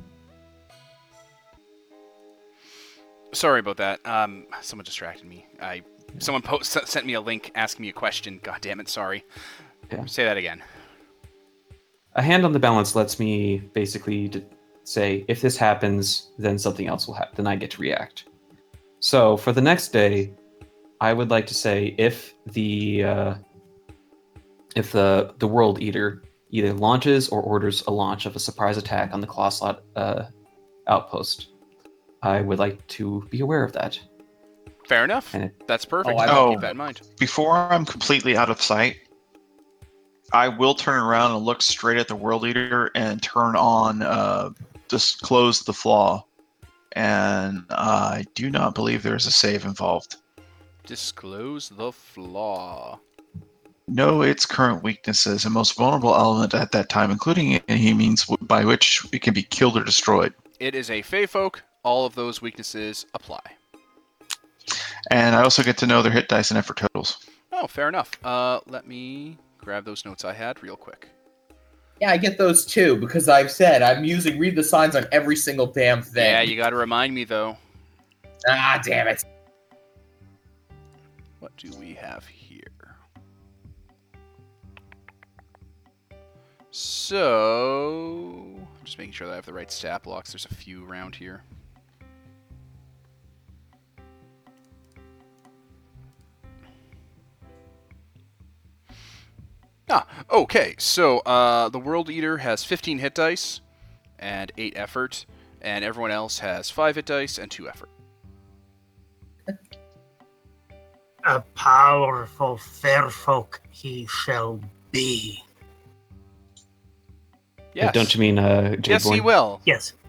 Sorry about that. Um, someone distracted me. I someone po- sent me a link asking me a question. God damn it! Sorry. Yeah. Say that again. A hand on the balance lets me basically d- say, if this happens, then something else will happen. Then I get to react. So for the next day, I would like to say if the uh, if the the World Eater either launches or orders a launch of a surprise attack on the Klaslat uh, outpost, I would like to be aware of that. Fair enough. And That's perfect. Oh, I- I'll Oh. keep that in mind. Before I'm completely out of sight, I will turn around and look straight at the World Eater and turn on uh, Disclose the Flaw. And I do not believe there's a save involved. Disclose the flaw. Know its current weaknesses and most vulnerable element at that time, including any means by which it can be killed or destroyed. It is a Fey folk. All of those weaknesses apply. And I also get to know their hit dice and effort totals. Oh, fair enough. Uh, let me grab those notes I had real quick. Yeah, I get those too because I've said I'm using read the signs on every single damn thing. Yeah, you got to remind me though. Ah, damn it. What do we have here? So, I'm just making sure that I have the right stat blocks. There's a few around here. Ah, okay. So, uh, the World Eater has 15 hit dice and 8 effort, and everyone else has 5 hit dice and 2 effort. A powerful fair folk he shall be. Yes. Don't you mean uh, yes, he will. Yes. <laughs>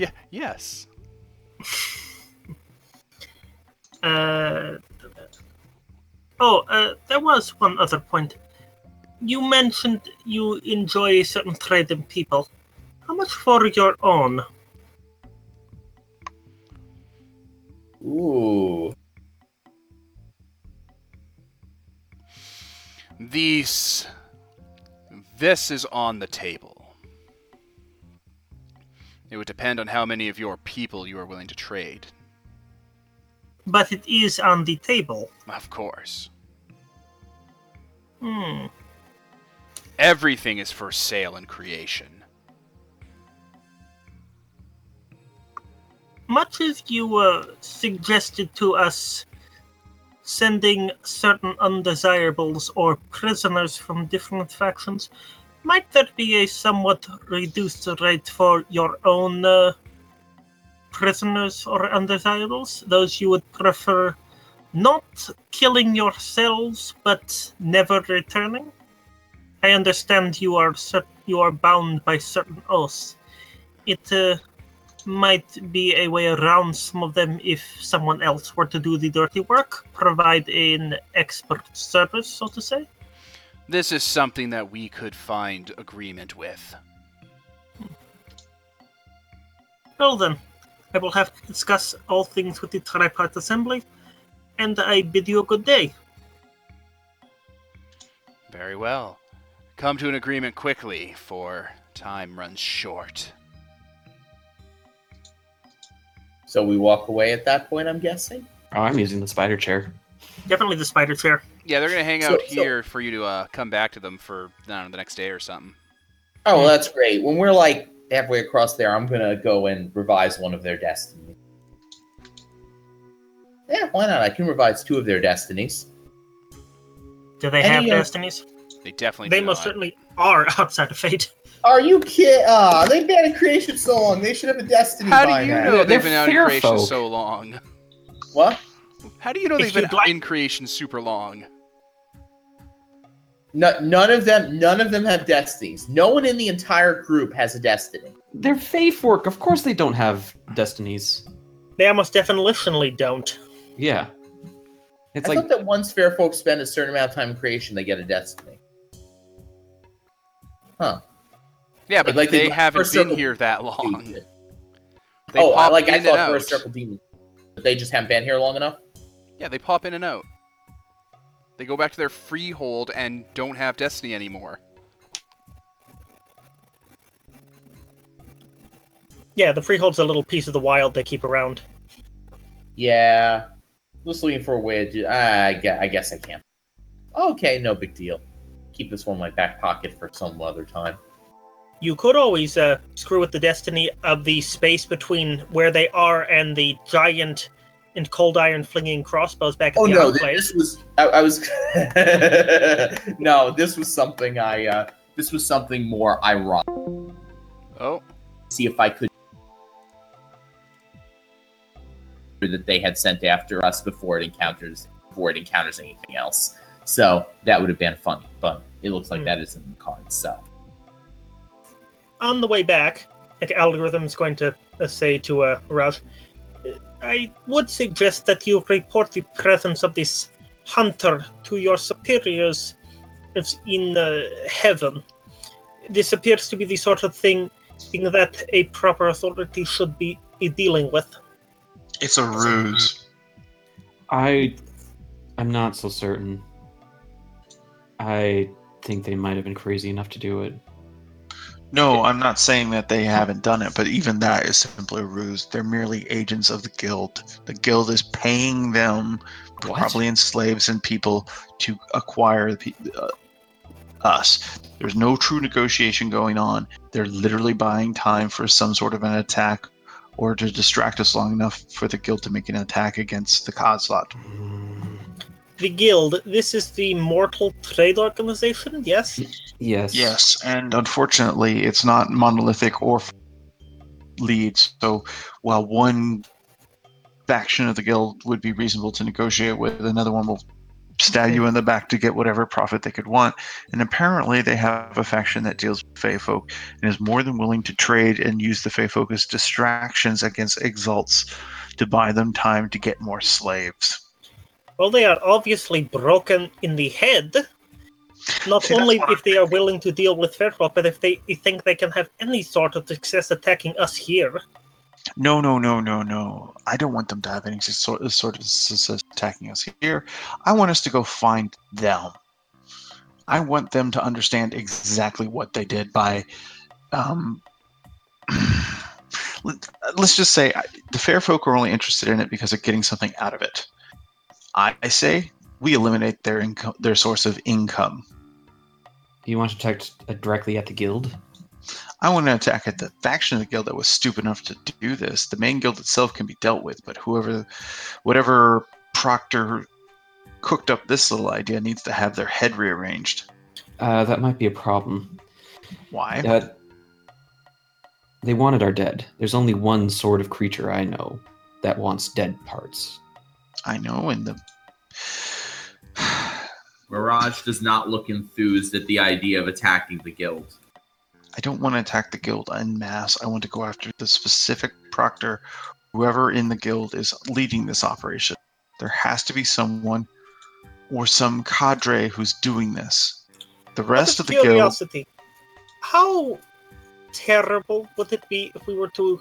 Yeah, yes. Uh, oh, uh, there was one other point. You mentioned you enjoy certain trade in people. How much for your own? Ooh. These. This is on the table. It would depend on how many of your people you are willing to trade. But it is on the table. Of course. Hmm. Everything is for sale in creation. Much as you uh, suggested to us sending certain undesirables or prisoners from different factions, might there be a somewhat reduced rate for your own uh, prisoners or undesirables? Those you would prefer not killing yourselves but never returning? I understand you are cer- you are bound by certain oaths. It uh, might be a way around some of them if someone else were to do the dirty work, provide an expert service, so to say. This is something that we could find agreement with. Well then, I will have to discuss all things with the tripart assembly, and I bid you a good day. Very well. Come to an agreement quickly, for time runs short. So we walk away at that point, I'm guessing? Oh, I'm using the spider chair. Definitely the spider chair. Yeah, they're gonna hang out so- here for you to uh, come back to them for I don't know, the next day or something. Oh, well, that's great. When we're like halfway across there, I'm gonna go and revise one of their destinies. Yeah, why not? I can revise two of their destinies. Do they Any, have uh, destinies? They definitely. They do most not. certainly are <laughs> outside of fate. Are you kidding? Ah, they've been in creation so long. They should have a destiny How by do you now. know They're they've been out in creation folk. so long? What? How do you know If they've been like- in creation super long? No, none of them. None of them have destinies. No one in the entire group has a destiny. They're Fae Folk. Of course they don't have destinies. They almost definitionally don't. Yeah. It's I like thought that once fair folks spend a certain amount of time in creation, they get a destiny. Huh. Yeah, but Like they the haven't been circle- here that long. They oh, pop like I thought and first out. circle demons, but they just haven't been here long enough. Yeah, they pop in and out. They go back to their freehold and don't have destiny anymore. Yeah, the freehold's a little piece of the wild they keep around. Yeah, just looking for a way to. I guess, I guess I can. Okay, no big deal. Keep this one in my back pocket for some other time. You could always uh, screw with the destiny of the space between where they are and the giant and cold iron flinging crossbows back at Oh the no, enclave. this was I, I was <laughs> no, this was something I uh this was something more ironic. Oh, See if I could that they had sent after us before it encounters before it encounters anything else. So that would have been funny, but it looks like Hmm. that is in the cards. So on the way back, like algorithm is going to uh, say to uh, Raj, I would suggest that you report the presence of this hunter to your superiors if in uh, heaven. This appears to be the sort of thing, thing that a proper authority should be dealing with. It's a ruse. I, I'm not so certain. I think they might have been crazy enough to do it. No, I'm not saying that they haven't done it, but even that is simply a ruse. They're merely agents of the guild. The guild is paying them, What? probably in slaves and people, to acquire the, uh, us. There's no true negotiation going on. They're literally buying time for some sort of an attack or to distract us long enough for the guild to make an attack against the Klaslat. The guild, this is the Mortal Trade Organization, yes? Yes. Yes, and unfortunately, it's not monolithic or f- leads. So while one faction of the guild would be reasonable to negotiate with, another one will stab you in the back to get whatever profit they could want. And apparently, they have a faction that deals with Fey folk and is more than willing to trade and use the Fey folk as distractions against exalts to buy them time to get more slaves. Well, they are obviously broken in the head. Not See, only if they are willing to deal with Fairfolk, but if they think they can have any sort of success attacking us here. No, no, no, no, no. I don't want them to have any sort of, sort of attacking us here. I want us to go find them. I want them to understand exactly what they did by. Um, <clears throat> let- let's just say the fair folk are only interested in it because they're getting something out of it. I, I say we eliminate their income, their source of income. You want to attack uh, directly at the guild? I want to attack at the faction of the guild that was stupid enough to do this. The main guild itself can be dealt with, but whoever, whatever proctor cooked up this little idea needs to have their head rearranged. Uh, that might be a problem. Why? Uh, they wanted our dead. There's only one sort of creature I know that wants dead parts. I know, and the <sighs> Mirage does not look enthused at the idea of attacking the guild. I don't want to attack the guild en masse. I want to go after the specific proctor, whoever in the guild is leading this operation. There has to be someone or some cadre who's doing this. The rest Out of the guild. how terrible would it be if we were to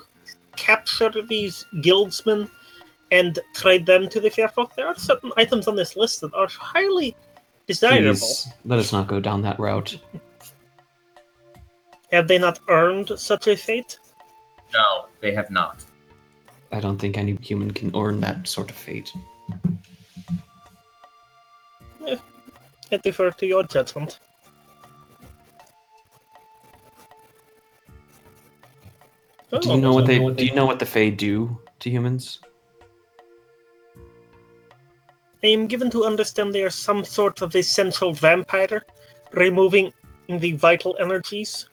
capture these guildsmen and trade them to the Fairfolk? There are certain items on this list that are highly desirable. Please, let us not go down that route. Have they not earned such a fate? No, they have not. I don't think any human can earn that sort of fate. I defer to your judgment. Do you know what they? Do you know what the Fae do to humans? I am given to understand they are some sort of essential vampire, removing the vital energies.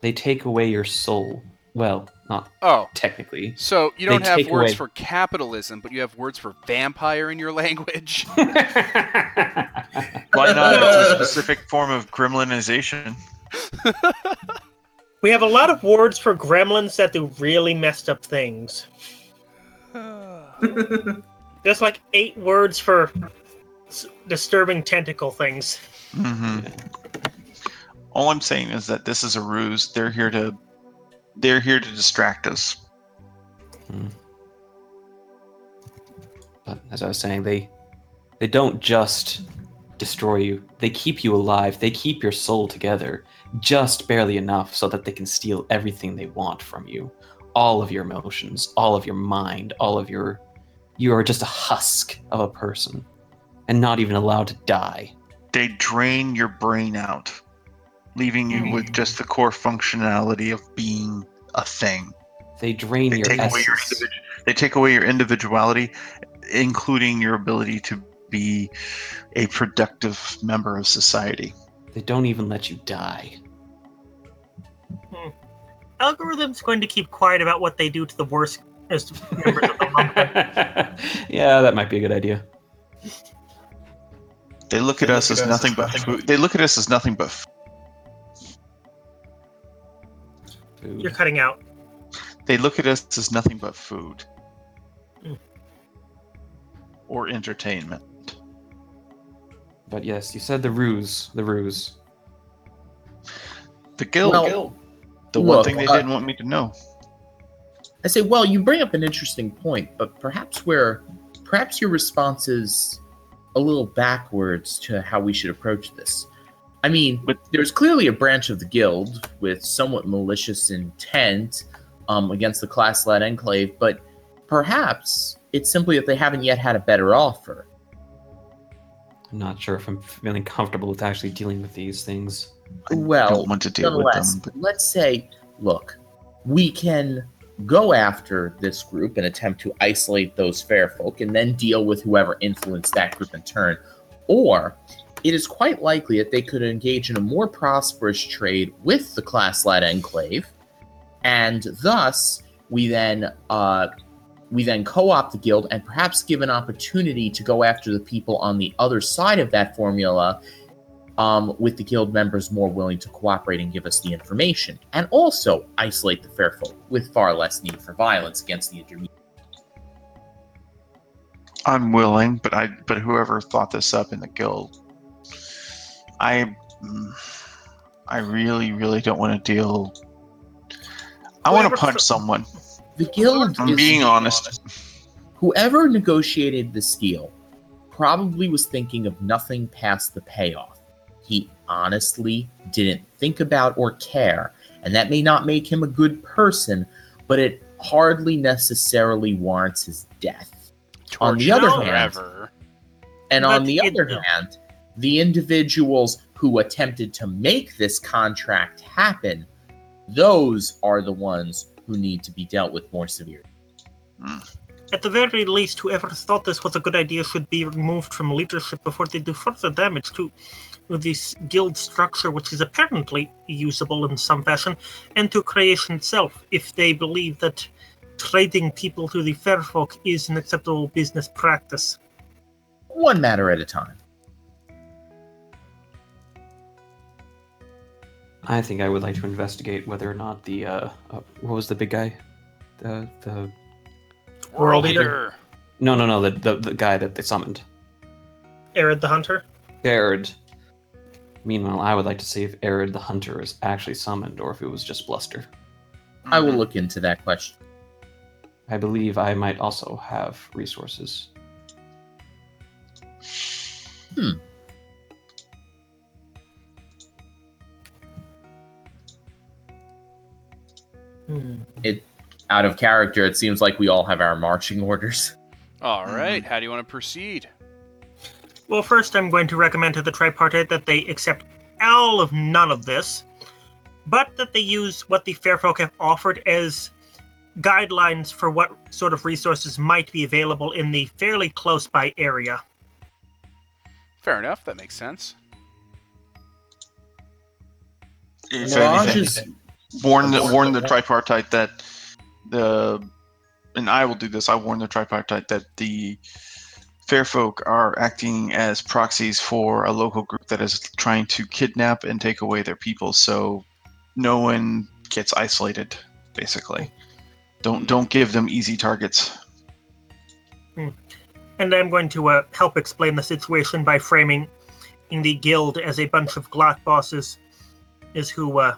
They take away your soul. Well, not oh. technically. So you don't have words away- for capitalism, but you have words for vampire in your <laughs> language. <laughs> Why not? It's a specific form of gremlinization. We have a lot of words for gremlins that do really messed up things. <sighs> There's like eight words for s- disturbing tentacle things. hmm All I'm saying is that this is a ruse. They're here to, they're here to distract us. Hmm. But as I was saying, they they don't just destroy you. They keep you alive. They keep your soul together just barely enough so that they can steal everything they want from you. All of your emotions, all of your mind, all of your you are just a husk of a person and not even allowed to die. They drain your brain out, leaving you with just the core functionality of being a thing. They drain They your take away your essence. individu- They take away your individuality, including your ability to be a productive member of society. They don't even let you die. Hmm. Algorithm's going to keep quiet about what they do to the worst <laughs> members of the lumpen. <laughs> yeah, that might be a good idea. They look at us as nothing but food. They look at us as nothing but Food. You're cutting out. they look at us as nothing but food Hmm. or entertainment. But yes, you said the ruse. The ruse. The guild, Well, the one look, thing they uh, didn't want me to know. I say, well, you bring up an interesting point, but perhaps where perhaps your response is a little backwards to how we should approach this. I mean, But- there's clearly a branch of the guild with somewhat malicious intent um, against the Klaslat enclave, but perhaps it's simply that they haven't yet had a better offer. I'm not sure if I'm feeling comfortable with actually dealing with these things. I well, don't want to deal with them. But let's say, look, we can go after this group and attempt to isolate those fair folk and then deal with whoever influenced that group in turn. Or it is quite likely that they could engage in a more prosperous trade with the Klaslat enclave, and thus we then uh, we then co-opt the guild and perhaps give an opportunity to go after the people on the other side of that formula um, with the guild members more willing to cooperate and give us the information, and also isolate the fair folk with far less need for violence against the intermediate. I'm willing, but I but whoever thought this up in the guild, I I really really don't want to deal. I want to punch th- someone. The guild I'm is being honest. whoever negotiated this deal probably was thinking of nothing past the payoff. He honestly didn't think about or care, and that may not make him a good person, but it hardly necessarily warrants his death. On the other hand- forever. And But on the it- other hand, the individuals who attempted to make this contract happen, those are the ones who need to be dealt with more severely. Hmm. At the very least, whoever thought this was a good idea should be removed from leadership before they do further damage to this guild structure, which is apparently usable in some fashion, and to creation itself, if they believe that trading people to the fair folk is an acceptable business practice. One matter at a time. I think I would like to investigate whether or not the uh, uh what was the big guy, the the World Leader. no no no the the, the guy that they summoned. Arid the Hunter? Arid. Meanwhile, I would like to see if Arid the Hunter is actually summoned or if it was just bluster. I will look into that question. I believe I might also have resources. Hmm. It out of character, it seems like we all have our marching orders. All hmm. right. How do you want to proceed? Well, first, I'm going to recommend to the tripartite that they accept all of none of this, but that they use what the Fairfolk have offered as guidelines for what sort of resources might be available in the fairly close by area. Fair enough. That makes sense. If Mirage anything, is warn the warn the tripartite that the and I will do this. I warn the tripartite that the fair folk are acting as proxies for a local group that is trying to kidnap and take away their people. So no one gets isolated. Basically, don't don't give them easy targets. And I'm going to uh, help explain the situation by framing in the guild as a bunch of Glock bosses is who, uh.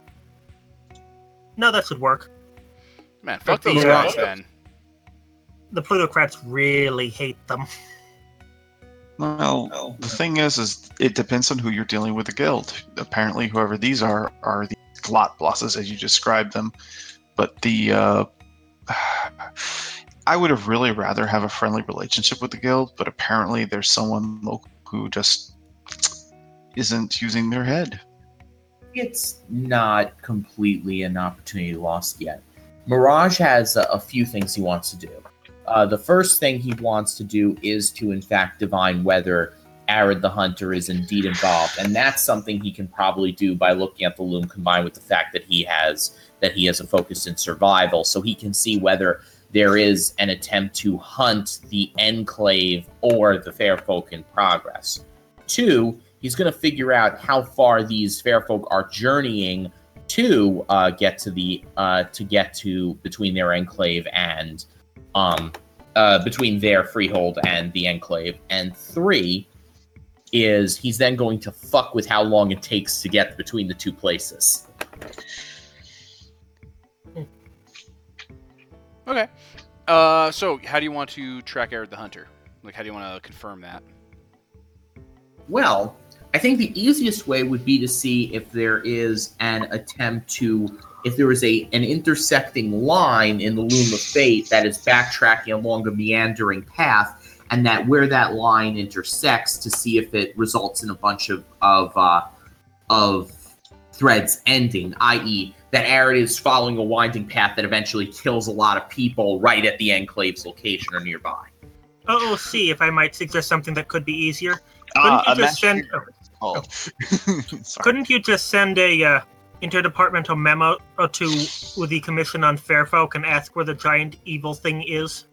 No, that should work. Man, fuck But those the, uh, guys then. The plutocrats really hate them. Well, the thing is, is it depends on who you're dealing with. The guild. Apparently, whoever these are are the glot bosses as you described them. But the uh, <sighs> I would have really rather have a friendly relationship with the guild, but apparently there's someone local who just isn't using their head. It's not completely an opportunity lost yet. Mirage has a, a few things he wants to do. uh, the first thing he wants to do is to, in fact, divine whether Arid the Hunter is indeed involved, and that's something he can probably do by looking at the loom, combined with the fact that he has that he has a focus in survival, so he can see whether there is an attempt to hunt the enclave or the fair folk in progress. Two, he's going to figure out how far these fair folk are journeying to uh, get to the uh, to get to between their enclave and um uh, between their freehold and the enclave. And three is he's then going to fuck with how long it takes to get between the two places. Okay. Uh, so how do you want to track Arid the Hunter? Like, how do you want to confirm that? Well, I think the easiest way would be to see if there is an attempt to, if there is a an intersecting line in the loom of fate that is backtracking along a meandering path, and that where that line intersects to see if it results in a bunch of of uh, of threads ending, i.e., that Arid is following a winding path that eventually kills a lot of people right at the enclave's location or nearby. Oh, see if I might suggest something that could be easier. Couldn't you just send? Master- Oh. <laughs> Sorry. Couldn't you just send a uh, interdepartmental memo to the Commission on Fairfolk and ask where the giant evil thing is?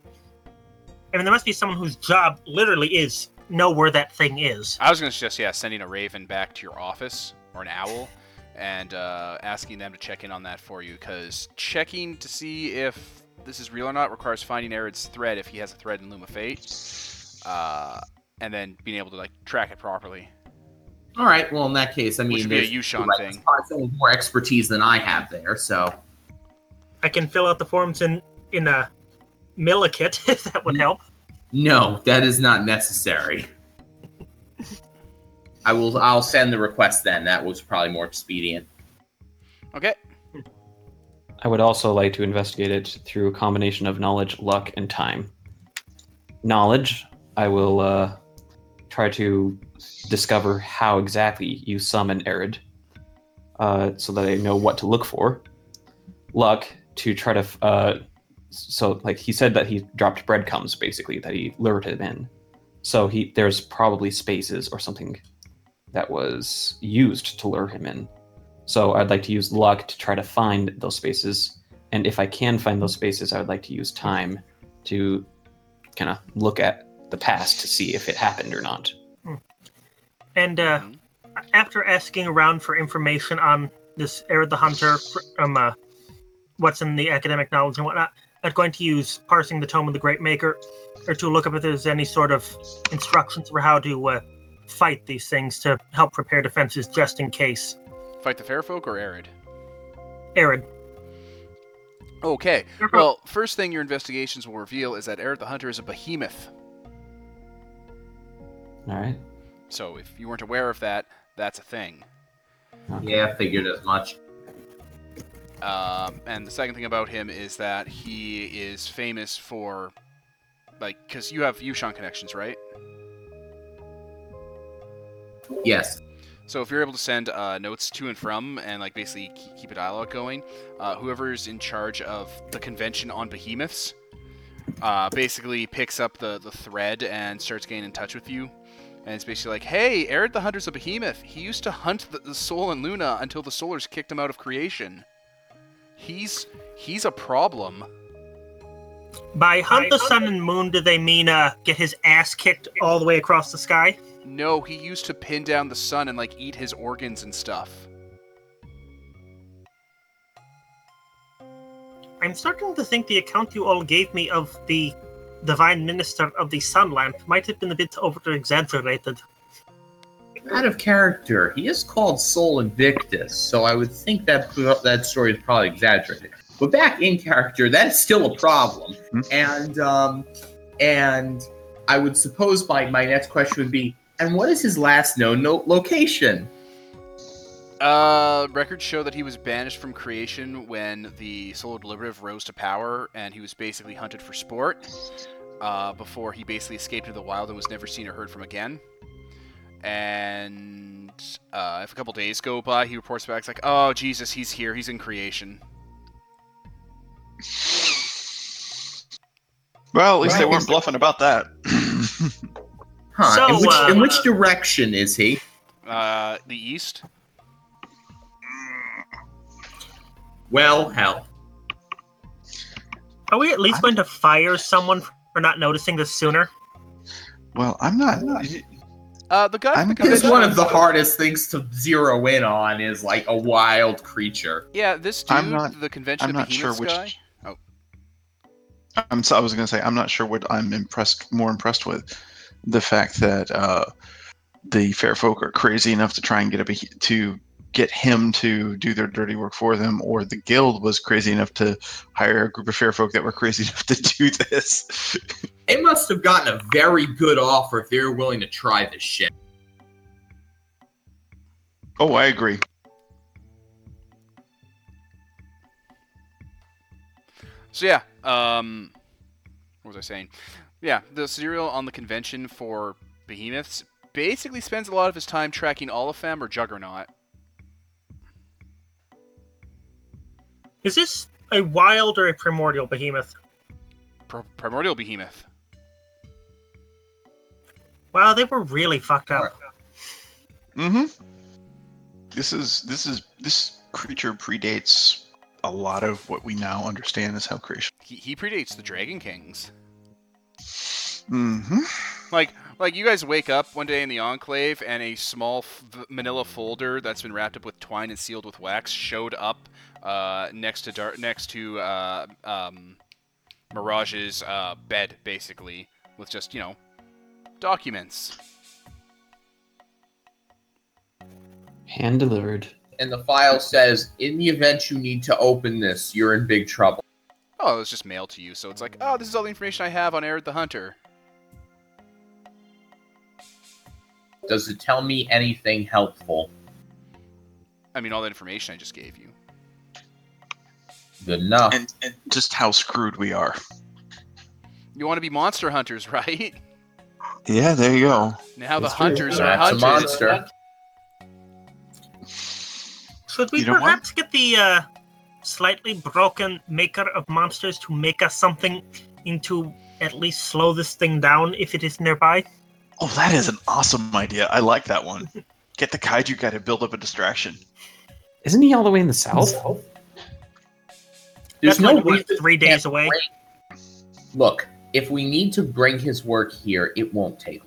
I mean, there must be someone whose job literally is know where that thing is. I was going to suggest, yeah, sending a raven back to your office or an owl and uh, asking them to check in on that for you. Because checking to see if this is real or not requires finding Arid's thread if he has a thread in Loom of Fate, uh, and then being able to like track it properly. All right. Well, in that case, I mean, Which would be a Yu-Shan right, thing. probably more expertise than I have there. So I can fill out the forms in in a Millikit <laughs> if that would help. no, that is not necessary. I will. I'll send the request then. That was probably more expedient. Okay. I would also like to investigate it through a combination of knowledge, luck, and time. Knowledge, I will uh, try to discover how exactly you summon Arid, uh, so that I know what to look for. Luck, to try to. Uh, so, like he said that he dropped breadcrumbs, basically that he lured him in. So he there's probably spaces or something that was used to lure him in. So I'd like to use luck to try to find those spaces. And if I can find those spaces, I would like to use time to kind of look at the past to see if it happened or not. And uh, Mhm. after asking around for information on this Arid the Hunter from uh, what's in the academic knowledge and whatnot, I'm going to use parsing the tome of the Great Maker, or to look up if there's any sort of instructions for how to uh, fight these things to help prepare defenses just in case. Fight the fair folk or Arid? Arid, Okay. Fair. Well, first thing your investigations will reveal is that Arid the Hunter is a behemoth. All right. So if you weren't aware of that, that's a thing. Yeah, I figured as much. Um, and the second thing about him is that he is famous for, like, because you have Yu-Shan connections, right? Yes. So if you're able to send uh, notes to and from, and like basically keep a dialogue going, uh, whoever's in charge of the convention on behemoths, uh, basically picks up the the thread and starts getting in touch with you. And it's basically like, hey, Arid the Hunter's a behemoth. He used to hunt the, the Sol and Luna until the Solars kicked him out of creation. He's he's a problem. by hunt the sun and moon, do they mean uh, get his ass kicked all the way across the sky? No, he used to pin down the sun and like eat his organs and stuff. I'm starting to think the account you all gave me of the divine minister of the sun lamp might have been a bit over exaggerated. Out of character, he is called Sol Invictus, so I would think that that story is probably exaggerated. But back in character, that's still a problem. Hmm. And um, and I would suppose my my next question would be, and what is his last known no- location? Uh, records show that he was banished from creation when the Solar Deliberative rose to power, and he was basically hunted for sport. Uh, before he basically escaped into the wild and was never seen or heard from again. And uh, if a couple days go by, he reports back, it's like, "Oh Jesus, he's here. He's in creation." Well, at least they weren't bluffing about that. Huh? So, in, which, uh, in which direction is he? Uh, the east. Well, hell. Are we at least going to fire someone for not noticing this sooner? well, I'm not. Uh, the guy. I'm from the gonna- Because convention- one of the hardest things to zero in on is like a wild creature. Yeah, this dude, I'm not- the convention I'm not sure which. guy. I'm. So I was going to say I'm not sure what I'm impressed, more impressed with, the fact that uh, the fair folk are crazy enough to try and get a beh- to get him to do their dirty work for them, or the guild was crazy enough to hire a group of fair folk that were crazy <laughs> enough to do this. They must have gotten a very good offer if they were willing to try this shit. oh, I agree. So yeah, um, what was I saying? Yeah, the serial on the convention for behemoths basically spends a lot of his time tracking Olafem or Juggernaut. Is this a wild or a primordial behemoth? Pr- primordial behemoth. Wow, they were really fucked up. Mm-hmm. This is this is this creature predates a lot of what we now understand as how creation. He, he predates the Dragon Kings. Mm-hmm. Like, like you guys wake up one day in the Enclave and a small f- Manila folder that's been wrapped up with twine and sealed with wax showed up uh, next to Dar- next to uh, um, Mirage's uh, bed, basically, with just you know documents. Hand delivered. And the file says, in the event you need to open this, you're in big trouble. Oh, it was just mailed to you, so it's like, oh, this is all the information I have on Arid the Hunter. Does it tell me anything helpful? I mean, all that information I just gave you. Good enough. And, and just how screwed we are. You want to be monster hunters, <laughs> right? Yeah, there you go. Now the That's true. hunters are That's a monster. Should we You know what? perhaps get the uh, slightly broken maker of monsters to make us something into at least slow this thing down if it is nearby? Oh, that is an awesome idea. I like that one. Get the kaiju guy to build up a distraction. Isn't he all the way in the south? There's That's no like, what, reason three days can't away. bring- Look, if we need to bring his work here, it won't take.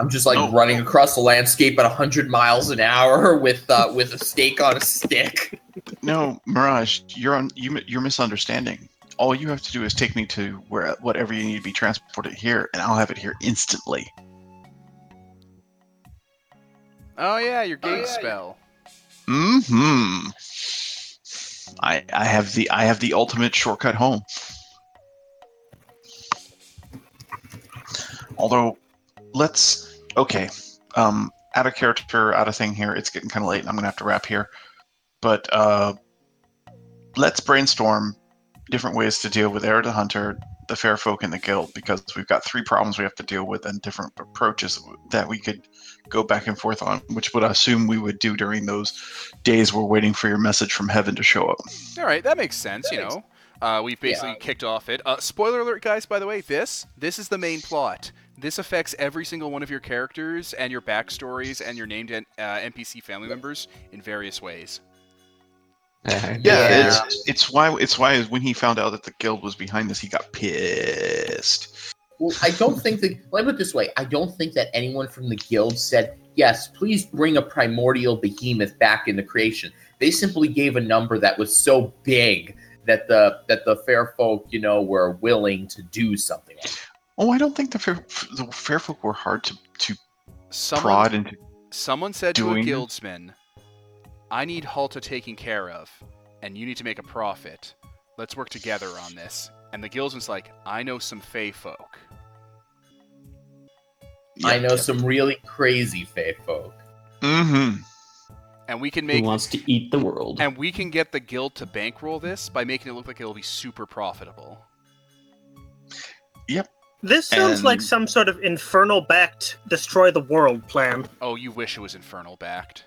I'm just like Oh. running across the landscape at 100 miles an hour <laughs> with uh, with a stake on a stick. No, Mirage, you're on. You, you're misunderstanding. All you have to do is take me to where whatever you need to be transported here, and I'll have it here instantly. Oh yeah, your Oh, gate yeah, spell. Hmm. I I have the I have the ultimate shortcut home. Although, let's okay. Um, out of character, out of thing here. It's getting kind of late, and I'm gonna have to wrap here. But uh, let's brainstorm different ways to deal with Arid the Hunter, the Fair Folk, and the Guild because we've got three problems we have to deal with and different approaches that we could go back and forth on, which would I assume we would do during those days we're waiting for your message from heaven to show up. All right, that makes sense. That you makes- know, uh, we've basically kicked off it. Uh, spoiler alert, guys. By the way, this this is the main plot. This affects every single one of your characters and your backstories and your named uh, NPC family members in various ways. Uh, <laughs> Yeah, Yeah. It's, it's why it's why when he found out that the guild was behind this, he got pissed. Well, I don't think that. Let me put it this way: I don't think that anyone from the guild said, "Yes, please bring a primordial behemoth back into creation." They simply gave a number that was so big that the that the fair folk, you know, were willing to do something. Like. Oh, I don't think the fair the fair folk were hard to to Someone, prod into. someone said to a doing- guildsman, "I need Halta taken care of, and you need to make a profit. Let's work together on this." And the guildsman's like, "I know some Fey folk." I know some really crazy Fey folk. Mm-hmm. and we can make Who wants to eat the world? and we can get the guild to bankroll this by making it look like it'll be super profitable. Yep. This sounds like some sort of infernal backed destroy the world plan. Oh, you wish it was infernal backed.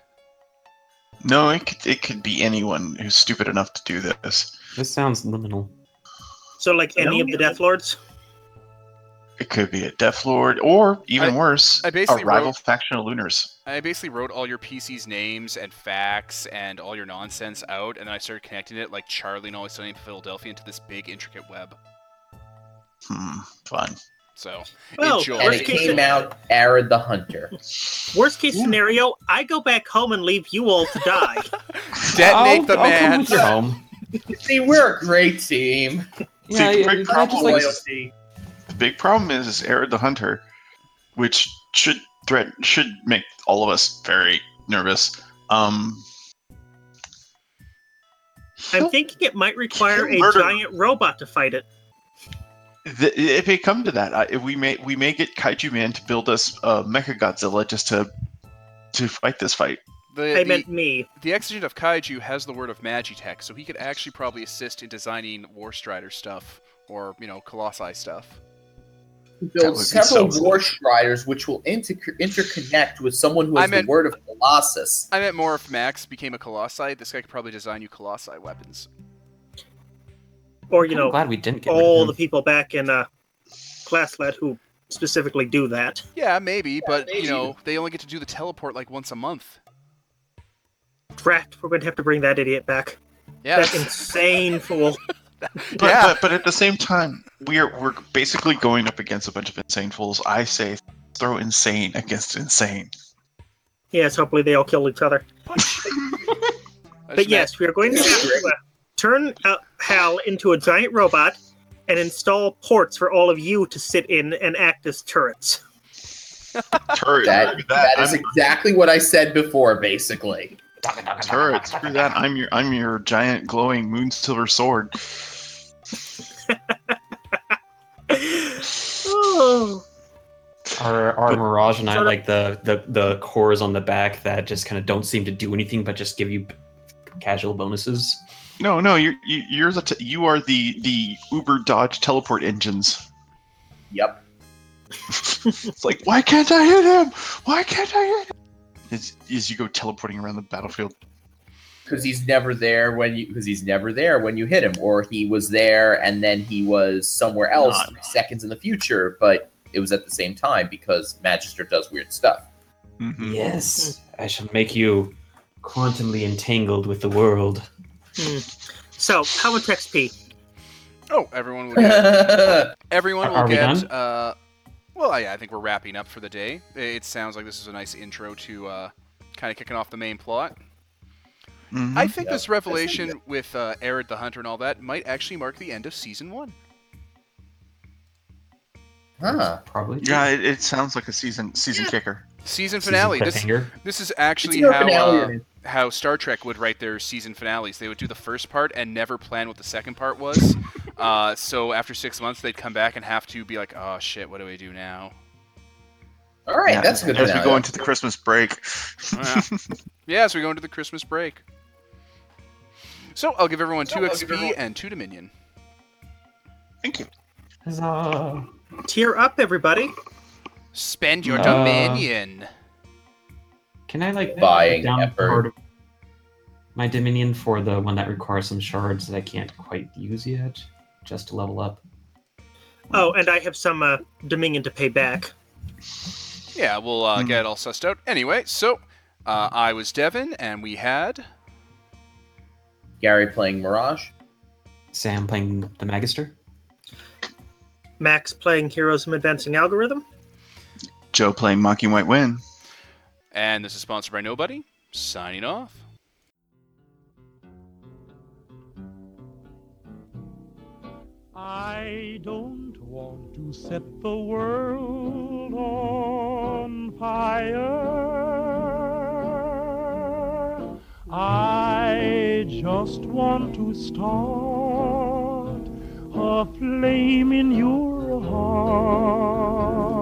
No, it could, it could be anyone who's stupid enough to do this. This sounds liminal. So, like any of the Death Lords? It could be a Death Lord, or even I- worse, I basically a rival wrote- faction of Lunars. I basically wrote all your PC's names and facts and all your nonsense out, and then I started connecting it like Charlie and Always Sunny in Philadelphia into this big intricate web. Hmm, fun. So Well, enjoy. And Worst it case came out Arid the Hunter. Worst case scenario, I go back home and leave you all to die. <laughs> Detonate I'll- the I'll come man. with your home. <laughs> See, we're a great team. Yeah, the yeah, big problem like is- Loyalty. The big problem is, is Arid the Hunter, which should threat should make all of us very nervous. Um, I'm thinking it might require a murder- giant robot to fight it. Th- if it come to that, I, we may we may get Kaiju Man to build us a Mecha Godzilla just to to fight this fight. The, I the, meant me. the exigent of Kaiju has the word of Magitech, so he could actually probably assist in designing War Strider stuff or, you know, Colossi stuff. That Build would be several so war striders which will inter- interconnect with someone who I has meant- the word of Colossus. I meant more if Max became a Colossi, this guy could probably design you Colossi weapons. Or, you I'm know, glad we didn't get all the people back in uh, Klaslat who specifically do that. Yeah, maybe, but, maybe. you know, they only get to do the teleport like once a month. Drat, we're going to have to bring that idiot back. Yeah. That insane <laughs> fool. But, Yeah. but but at the same time, we are we're basically going up against a bunch of insane fools. I say throw insane against insane. Yes, hopefully they all kill each other. <laughs> But yes, we are going to <laughs> have to uh, turn uh, Hal into a giant robot and install ports for all of you to sit in and act as turrets. Turret, That, screw that is I'm- exactly what I said before, basically. turret. Screw that. I'm your I'm your giant glowing moon silver sword. oh, <laughs> <sighs> Our, our But- Mirage and I like the, the the cores on the back that just kind of don't seem to do anything but just give you casual bonuses. No, no, you're you, you're the t- you are the the Uber Dodge teleport engines. Yep. It's like why can't I hit him? Why can't I hit him? Is as you go teleporting around the battlefield. Because he's never there when you because he's never there when you hit him, or he was there and then he was somewhere else Not- seconds in the future, but it was at the same time because Magister does weird stuff. Mhm. Yes, I shall make you quantumly entangled with the world. Hmm. So, how much XP? Oh, everyone will get. <laughs> Everyone will are we get. done? Uh, well, yeah, I think we're wrapping up for the day. It sounds like this is a nice intro to uh, kind of kicking off the main plot. Mhm. I think Yeah, this I think revelation with uh, Arid the Hunter and all that might actually mark the end of season one. huh. Probably. yeah, it, it sounds like a season season kicker. Season Season finale. This this is actually how uh, how Star Trek would write their season finales. They would do the first part and never plan what the second part was. <laughs> uh, so after six months, they'd come back and have to be like, "Oh shit, what do we do now?" All right, Yeah, that's a good. As we go into the Christmas break. Yeah. <laughs> yeah, so we go into the Christmas break. So I'll give everyone two I'll XP everyone- and two Dominion. Thank you. Huzzah. Tear up, everybody. Spend your Uh, Dominion. Can I like Buying down effort. part of my Dominion for the one that requires some shards that I can't quite use yet, just to level up? Oh, and I have some uh, Dominion to pay back. Yeah, we'll uh, Hmm. get it all sussed out. Anyway, so uh, I was Devin, and we had Gary playing Mirage. Sam playing the Magister. Max playing Heroes of Advancing Algorithm. Joe playing Mocking White Win. And this is sponsored by Nobody. Signing off. I don't want to set the world on fire. I just want to start a flame in your heart.